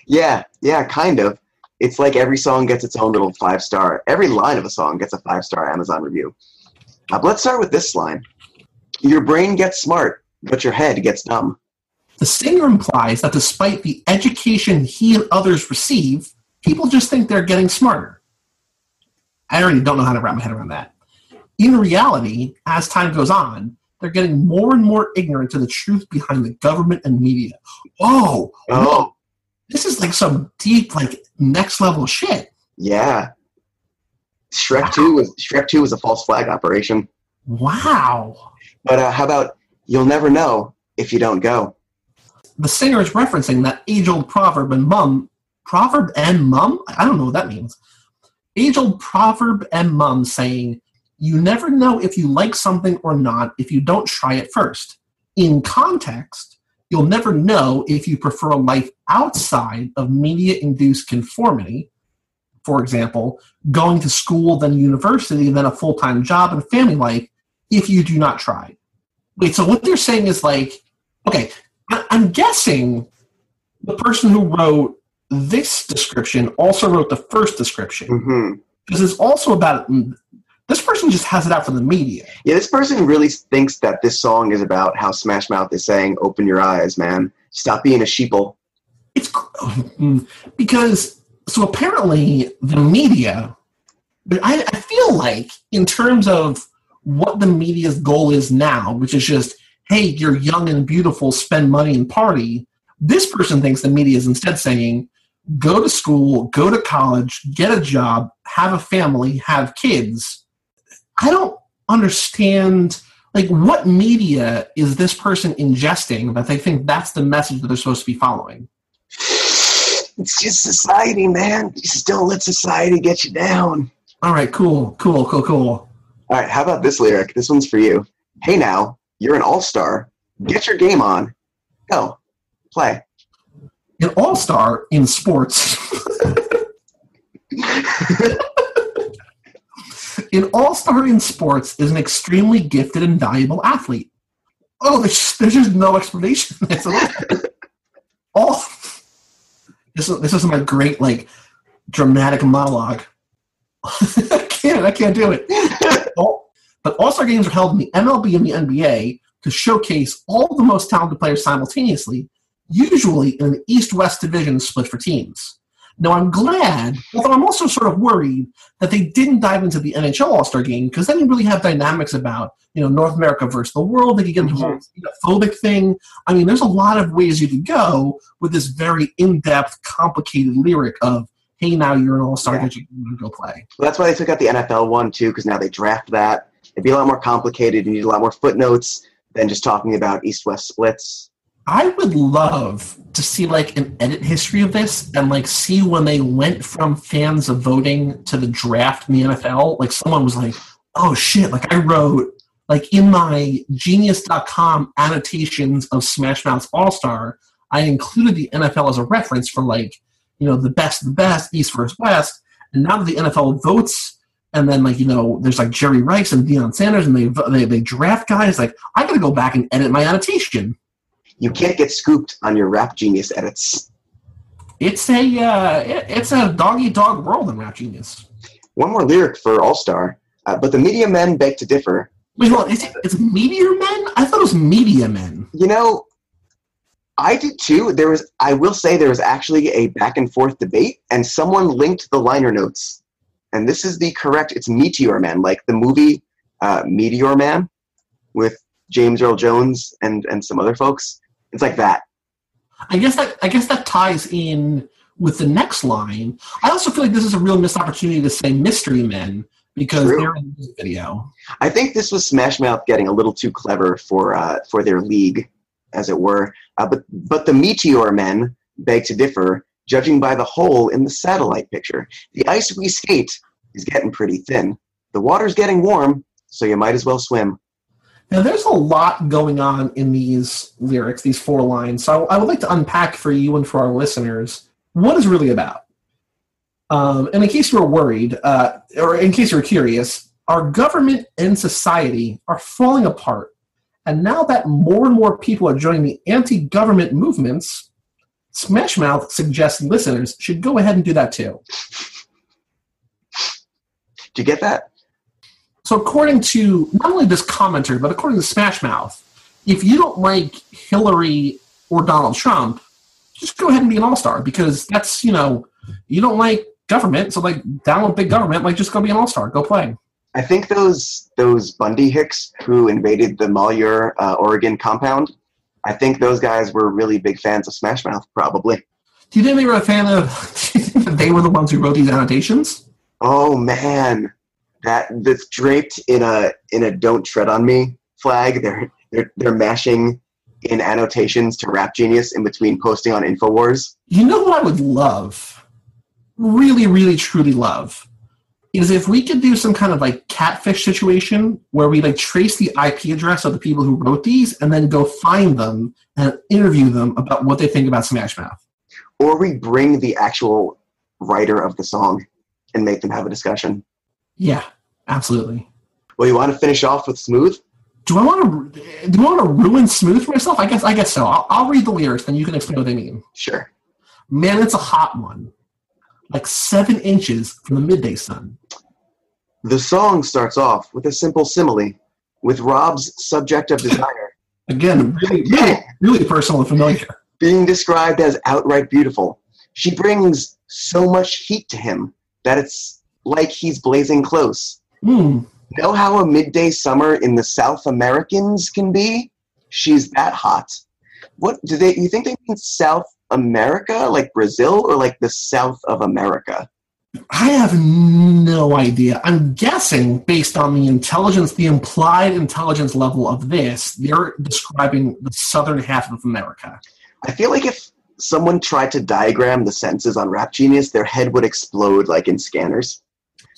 yeah, yeah, kind of. It's like every song gets its own little five star. Every line of a song gets a five star Amazon review. Uh, let's start with this line. Your brain gets smart, but your head gets dumb. The singer implies that despite the education he and others receive, people just think they're getting smarter. I already don't know how to wrap my head around that. In reality, as time goes on, they're getting more and more ignorant to the truth behind the government and media. Whoa. Oh, This is like some deep, like next level shit. yeah. Shrek Two was Shrek Two was a false flag operation. Wow. But uh, how about you'll never know if you don't go? The singer is referencing that age old proverb and mum. Proverb and mum? I don't know what that means. Age old proverb and mum saying, You never know if you like something or not if you don't try it first. In context, you'll never know if you prefer a life outside of media induced conformity. For example, going to school, then university, then a full time job and family life if you do not try. Wait, so what they're saying is like, okay, I- I'm guessing the person who wrote this description also wrote the first description hmm because it's also about this person just has it out for the media. Yeah, this person really thinks that this song is about how Smash Mouth is saying, "Open your eyes, man. Stop being a sheeple." It's mm, because so apparently the media. But I, I feel like in terms of what the media's goal is now, which is just hey, you're young and beautiful, spend money and party. This person thinks the media is instead saying go to school, go to college, get a job, have a family, have kids. I don't understand like what media is this person ingesting that they think that's the message that they're supposed to be following. It's just society, man. Just don't let society get you down. All right, cool, cool, cool, cool. All right, how about this lyric? This one's for you. Hey now, you're an all-star. Get your game on. Go. Play. An all-star in sports. An all-star in sports is an extremely gifted and valuable athlete. Oh, there's just, there's just no explanation. It's all this is this is my great like dramatic monologue. I can't I can't do it. But all-star games are held in the MLB and the NBA to showcase all the most talented players simultaneously, usually in an East-West division split for teams. Now I'm glad, although I'm also sort of worried that they didn't dive into the NHL All Star game because then you really have dynamics about you know North America versus the world. They could get into a whole mm-hmm. xenophobic thing. I mean, there's a lot of ways you could go with this very in-depth, complicated lyric of "Hey, now you're an All Star, Yeah. you go play." Well, that's why they took out the NFL one too, because now they draft that. It'd be a lot more complicated. You need a lot more footnotes than just talking about East-West splits. I would love to see like an edit history of this and like see when they went from fans of voting to the draft in the NFL. Like someone was like, "Oh shit!" Like I wrote like in my Genius.com annotations of Smash Mouth's All Star, I included the NFL as a reference for like you know the best of the best, East versus West. And now that the NFL votes, and then like you know there's like Jerry Rice and Deion Sanders, and they they, they draft guys. Like I got to go back and edit my annotation. You can't get scooped on your Rap Genius edits. It's a uh, it- it's a doggy dog world in Rap Genius. One more lyric for All Star, uh, but the media men beg to differ. Wait, hold on, is it, it's Meteor Men? I thought it was Media Men. You know, I did too. There was, I will say, there was actually a back and forth debate, and someone linked the liner notes, and this is the correct. It's Meteor Man, like the movie uh, Meteor Man, with James Earl Jones and and some other folks. It's like that. I guess that I guess that ties in with the next line. I also feel like this is a real missed opportunity to say Mystery Men because True. they're in the video. I think this was Smash Mouth getting a little too clever for uh, for their league, as it were. Uh, but but the Meteor Men beg to differ, judging by the hole in the satellite picture. The ice we skate is getting pretty thin. The water's getting warm, so you might as well swim. Now, there's a lot going on in these lyrics, these four lines. So I would like to unpack for you and for our listeners what is really about. Um, and in case you were worried, uh, or in case you were curious, our government and society are falling apart And now that more and more people are joining the anti government movements, Smash Mouth suggests listeners should go ahead and do that too. Do you get that? So, according to not only this commenter, but according to Smash Mouth, if you don't like Hillary or Donald Trump, just go ahead and be an all star because that's, you know, you don't like government, so like download big government, like just go be an all star, go play. I think those those Bundy Hicks who invaded the Malheur, uh, Oregon compound. I think those guys were really big fans of Smash Mouth, probably. Do you think they were a fan of? Do you think that they were the ones who wrote these annotations? Oh man, that that's draped in a in a "Don't Tread on Me" flag. They're they're they're mashing in annotations to Rap Genius in between posting on Infowars. You know what I would love, really, really, truly love, is if we could do some kind of like catfish situation where we like trace the IP address of the people who wrote these and then go find them and interview them about what they think about Smash Mouth. Or we bring the actual writer of the song and make them have a discussion. Yeah, absolutely. Well, you want to finish off with Smooth? Do I want to? Do I want to ruin Smooth for myself? I guess. I guess so. I'll, I'll read the lyrics, then you can explain what they mean. Sure. Man, it's a hot one, like seven inches from the midday sun. The song starts off with a simple simile, with Rob's subject of desire Again, really, really, really personal and familiar. being described as outright beautiful. She brings so much heat to him that it's like he's blazing close. Hmm. Know how a midday summer in the South Americans can be? She's that hot. What do they? You think they mean South America, like Brazil, or like the South of America? I have no idea. I'm guessing based on the intelligence, the implied intelligence level of this, they're describing the southern half of America. I feel like if someone tried to diagram the senses on Rap Genius, their head would explode like in scanners.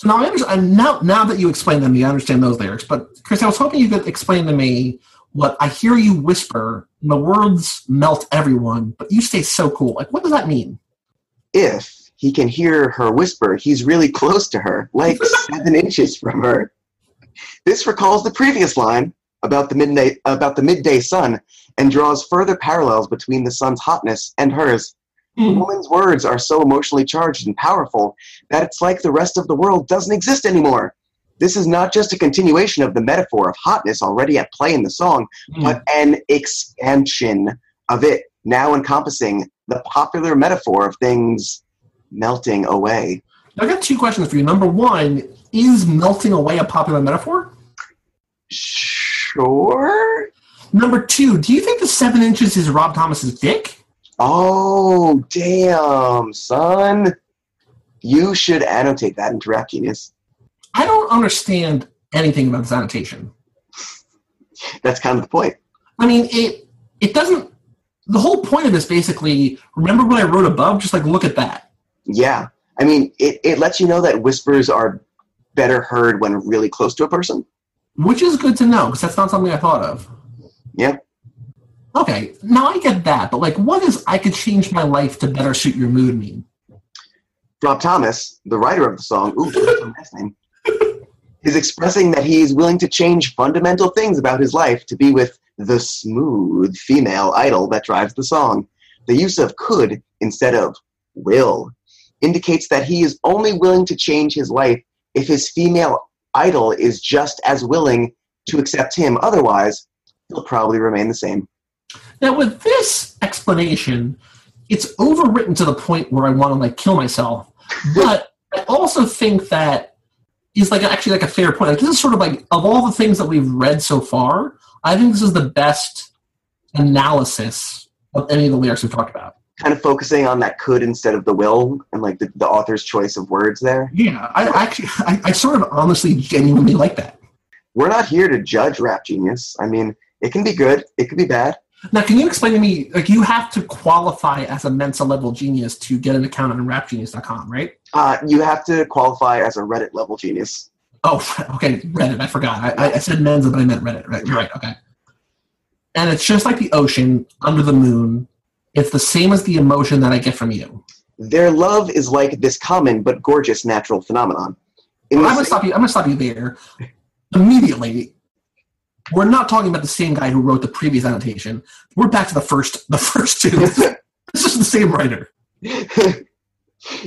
So now I understand. Now, now that you explained them, I understand those lyrics. But Chris, I was hoping you could explain to me what I hear you whisper. and The words melt everyone, but you stay so cool. Like, what does that mean? If he can hear her whisper, he's really close to her, like seven inches from her. This recalls the previous line about the midday about the midday sun and draws further parallels between the sun's hotness and hers. Hmm. woman's words are so emotionally charged and powerful that it's like the rest of the world doesn't exist anymore. This is not just a continuation of the metaphor of hotness already at play in the song, but an expansion of it, now encompassing the popular metaphor of things melting away. I've got two questions for you. Number one, is melting away a popular metaphor? Sure. Number two, do you think the seven inches is Rob Thomas's dick? Oh, damn, son. You should annotate that into I don't understand anything about this annotation. That's kind of the point. I mean, it it doesn't. The whole point of this basically. Remember what I wrote above? Just like look at that. Yeah. I mean, it, it lets you know that whispers are better heard when really close to a person. which is good to know because that's not something I thought of. Okay, now I get that, but like, what does "I could change my life to better suit your mood" mean? Rob Thomas, the writer of the song, ooh, that's a nice name, is expressing that he is willing to change fundamental things about his life to be with the smooth female idol that drives the song. The use of could instead of will indicates that he is only willing to change his life if his female idol is just as willing to accept him. Otherwise, he'll probably remain the same. Now, with this explanation, it's overwritten to the point where I want to like kill myself. But I also think that is like actually like a fair point. Like this is sort of like of all the things that we've read so far, I think this is the best analysis of any of the lyrics we've talked about. Kind of focusing on that could instead of the will and like the, the author's choice of words there. Yeah, I actually, I, I sort of honestly, genuinely like that. We're not here to judge Rap Genius. I mean, it can be good, it can be bad. Now, can you explain to me, like, you have to qualify as a Mensa level genius to get an account on rapgenius.com, right? Uh, you have to qualify as a Reddit level genius. Oh, okay, Reddit. I forgot. I, I- said Mensa, but I meant Reddit. Right, you're right. Okay. And it's just like the ocean under the moon. It's the same as the emotion that I get from you. Their love is like this common but gorgeous natural phenomenon. In I'm gonna stop you. I'm gonna stop you there immediately. We're not talking about the same guy who wrote the previous annotation. We're back to the first the first two. this is the same writer.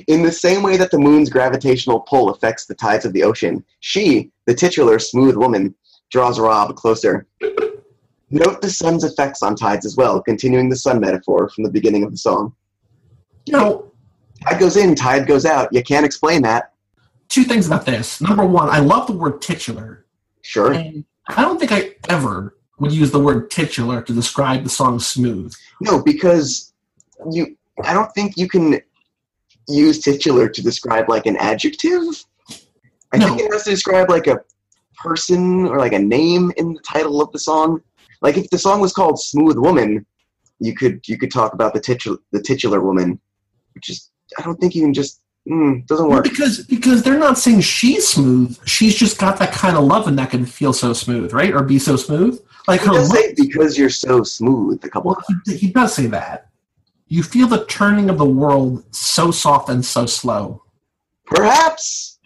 In the same way that the moon's gravitational pull affects the tides of the ocean, she, the titular smooth woman, draws Rob closer. Note the sun's effects on tides as well, continuing the sun metaphor from the beginning of the song. You know, Tide goes in, tide goes out. You can't explain that. two things about this. Number one, I love the word titular. Sure. And I don't think I ever would use the word titular to describe the song smooth. No, because you I don't think you can use titular to describe like an adjective. I No. think it has to describe like a person or like a name in the title of the song. Like if the song was called Smooth Woman, you could you could talk about the titular the titular woman, which is I don't think you can just mm, doesn't Well, work. because because they're not saying she's smooth. She's just got that kind of love and that can feel so smooth, right? Or be so smooth. Like He her does look- because you're so smooth a couple Well, he, he does say that. You feel the turning of the world so soft and so slow. Perhaps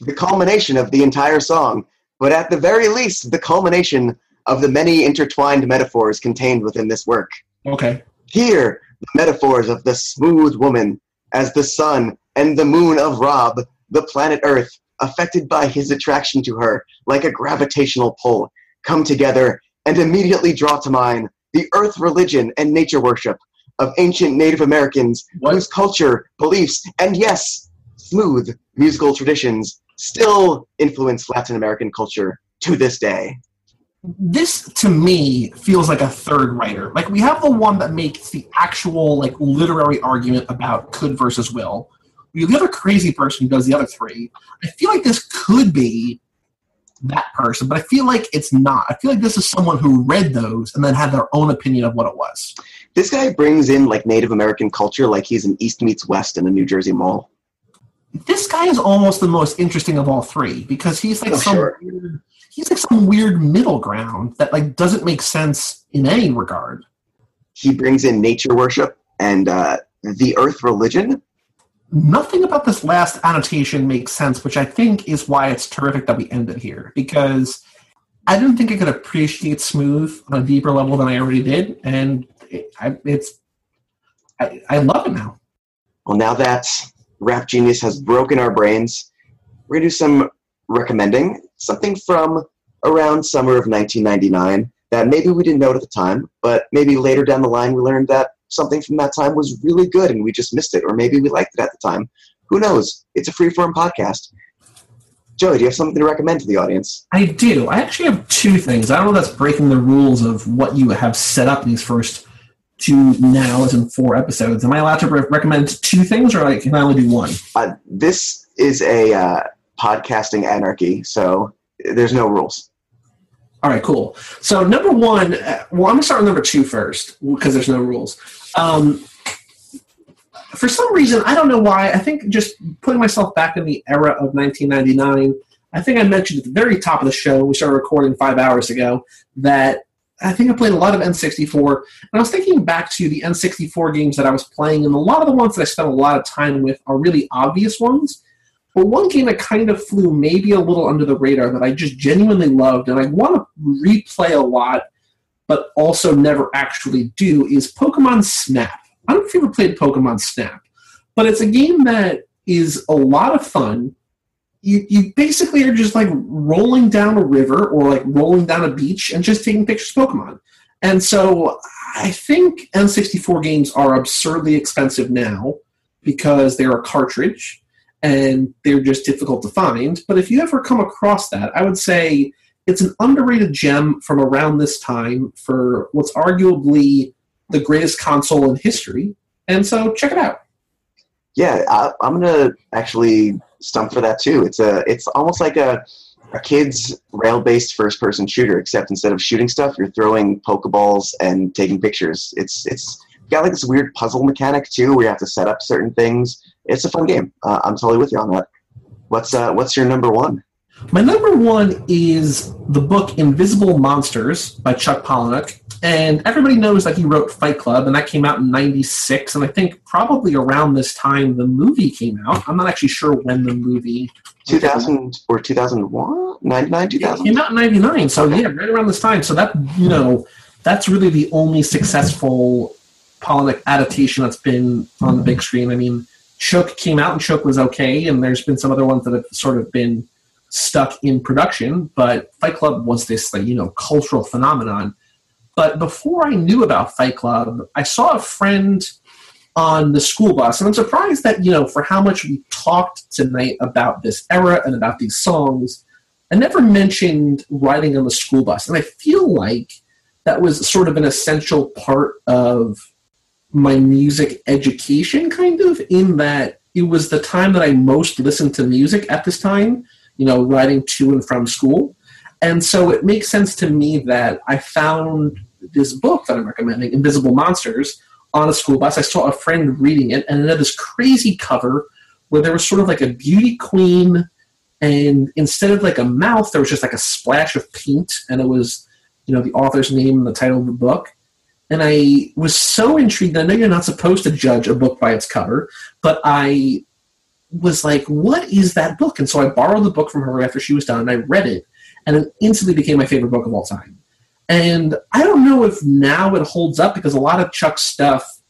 the culmination of the entire song, but at the very least, the culmination of the many intertwined metaphors contained within this work. Okay. Here, the metaphors of the smooth woman as the sun and the moon of Rob, the planet Earth, affected by his attraction to her like a gravitational pull, come together and immediately draw to mind the earth religion and nature worship of ancient Native Americans What? whose culture, beliefs, and yes, smooth musical traditions still influence Latin American culture to this day. This to me feels like a third writer. Like we have the one that makes the actual like literary argument about could versus will. We have the other crazy person who does the other three. I feel like this could be that person, but I feel like it's not. I feel like this is someone who read those and then had their own opinion of what it was. This guy brings in like Native American culture like he's an East meets West in a New Jersey mall. this guy is almost the most interesting of all three because he's like Oh, some sure. weird, he's like some weird middle ground that like doesn't make sense in any regard. He brings in nature worship and uh, the earth religion. Nothing about this last annotation makes sense, which I think is why it's terrific that we ended here because I didn't think I could appreciate smooth on a deeper level than I already did, and it, I, it's I, I love it now. Well, now that Rap Genius has broken our brains, we're going to do some recommending. Something from around summer of 1999 that maybe we didn't know at the time, but maybe later down the line we learned that something from that time was really good and we just missed it, or maybe we liked it at the time. Who knows? It's a freeform podcast. Joey, do you have something to recommend to the audience? I do. I actually have two things. I don't know if that's breaking the rules of what you have set up in these first two now, as in four episodes. Am I allowed to re- recommend two things, or like, can I only do one? Uh, this is a uh, podcasting anarchy, so there's no rules. All right, cool. So number one, uh, well, I'm gonna start with number two first because there's no rules. Um, for some reason, I don't know why. I think just putting myself back in the era of 1999. I think I mentioned at the very top of the show we started recording five hours ago that I think I played a lot of N64, and I was thinking back to the N64 games that I was playing, and a lot of the ones that I spent a lot of time with are really obvious ones. But one game that kind of flew maybe a little under the radar that I just genuinely loved and I want to replay a lot, but also never actually do is Pokemon Snap. I don't know if you ever played Pokemon Snap, but it's a game that is a lot of fun. You, you basically are just like rolling down a river or like rolling down a beach and just taking pictures of Pokemon. And so I think N64 games are absurdly expensive now because they're a cartridge and they're just difficult to find. But if you ever come across that, I would say it's an underrated gem from around this time for what's arguably the greatest console in history. And so check it out. Yeah, I, I'm gonna actually stump for that too. It's a, it's almost like a, a kid's rail-based first-person shooter, except instead of shooting stuff, you're throwing pokeballs and taking pictures. It's, it's got like this weird puzzle mechanic too, where you have to set up certain things. It's a fun game. Uh, I'm totally with you on that. What's, uh, what's your number one? My number one is the book Invisible Monsters by Chuck Palahniuk. And everybody knows that he wrote Fight Club, and that came out in 96. And I think probably around this time the movie came out. I'm not actually sure when the movie 2000 or 2001? out? 99, It 2000? came out in '99, so yeah, right around this time. So that you know, that's really the only successful Palahniuk adaptation that's been on the big screen. I mean, Choke came out and Choke was okay, and there's been some other ones that have sort of been stuck in production. But Fight Club was this like you know cultural phenomenon. But before I knew about Fight Club, I saw a friend on the school bus, and I'm surprised that you know for how much we talked tonight about this era and about these songs. I never mentioned riding on the school bus, and I feel like that was sort of an essential part of my music education, kind of, in that it was the time that I most listened to music at this time, you know, riding to and from school. And so it makes sense to me that I found this book that I'm recommending, Invisible Monsters, on a school bus. I saw a friend reading it, and it had this crazy cover where there was sort of like a beauty queen, and instead of like a mouth, there was just like a splash of paint, and it was, you know, the author's name and the title of the book. And I was so intrigued. I know you're not supposed to judge a book by its cover, but I was like, what is that book? And so I borrowed the book from her after she was done, and I read it, and it instantly became my favorite book of all time. And I don't know if now it holds up because a lot of Chuck's stuff,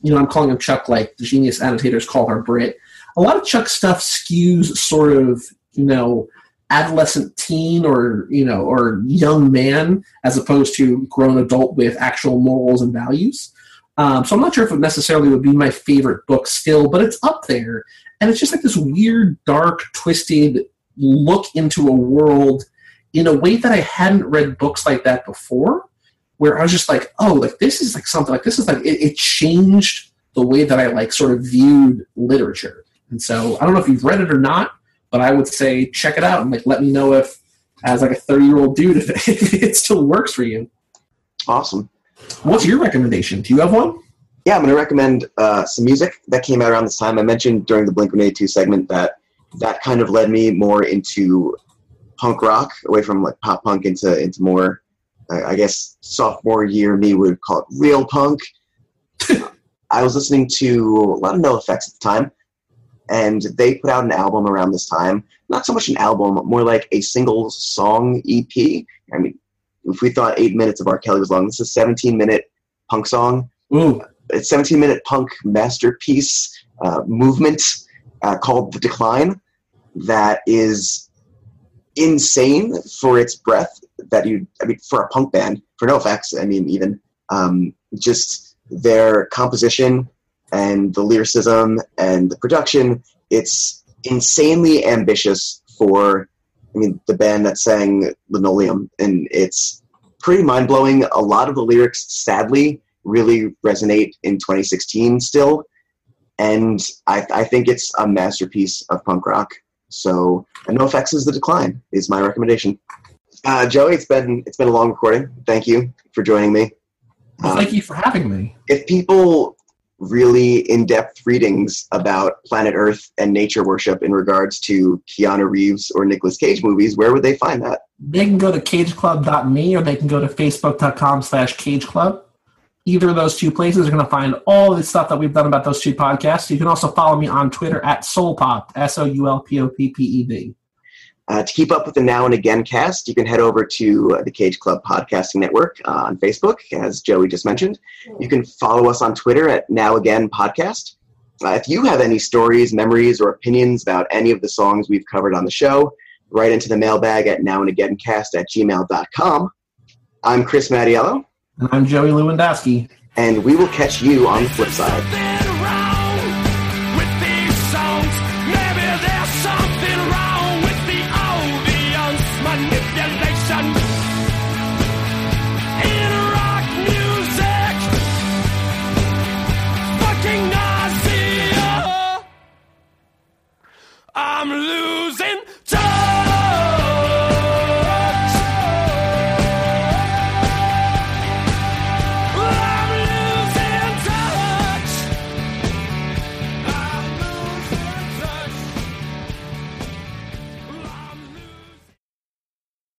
you know, I'm calling him Chuck like the genius annotators call her Brit. A lot of Chuck's stuff skews sort of, you know, adolescent teen or, you know, or young man as opposed to grown adult with actual morals and values. Um, so I'm not sure if it necessarily would be my favorite book still, but it's up there. And it's just like this weird, dark, twisted look into a world in a way that I hadn't read books like that before, where I was just like, oh, like this is like something like this is like it, it changed the way that I like sort of viewed literature. And so I don't know if you've read it or not, but I would say check it out and like let me know if as like a 30 year old dude if it, still works for you. Awesome. What's your recommendation? Do you have one? Yeah, I'm going to recommend uh, some music that came out around this time. I mentioned during the Blink 182 segment that that kind of led me more into punk rock, away from like pop punk into into more, I guess, sophomore year me would call it real punk. I was listening to a lot of NoFX at the time, and they put out an album around this time. Not so much an album, more like a single song EP. I mean, if we thought eight minutes of R. Kelly was long, this is a 17 minute punk song. Ooh, It's 17 minute punk masterpiece uh, movement uh, called The Decline that is insane for its breadth. That you, I mean, for a punk band, for NoFX, I mean, even um, just their composition and the lyricism and the production, it's insanely ambitious for, I mean, the band that sang Linoleum, and it's pretty mind blowing. A lot of the lyrics, sadly, really resonate in 2016 still, and I, I think it's a masterpiece of punk rock. So, and NoFX is the decline is my recommendation. Uh, Joey, it's been it's been a long recording. Thank you for joining me. well, thank you for having me. if people really in-depth readings about planet Earth and nature worship in regards to Keanu Reeves or Nicolas Cage movies, where would they find that? They can go to cageclub.me or they can go to facebook.com slash cageclub. Either of those two places are going to find all the stuff that we've done about those two podcasts. You can also follow me on Twitter at Soulpop, S Uh, to keep up with the Now and Again cast, you can head over to uh, the Cage Club Podcasting Network uh, on Facebook, as Joey just mentioned. You can follow us on Twitter at Now Again Podcast. Uh, if you have any stories, memories, or opinions about any of the songs we've covered on the show, write into the mailbag at nowandagaincast at gmail.com. I'm Chris Mattiello, And I'm Joey Lewandowski. and we will catch you on the flip side.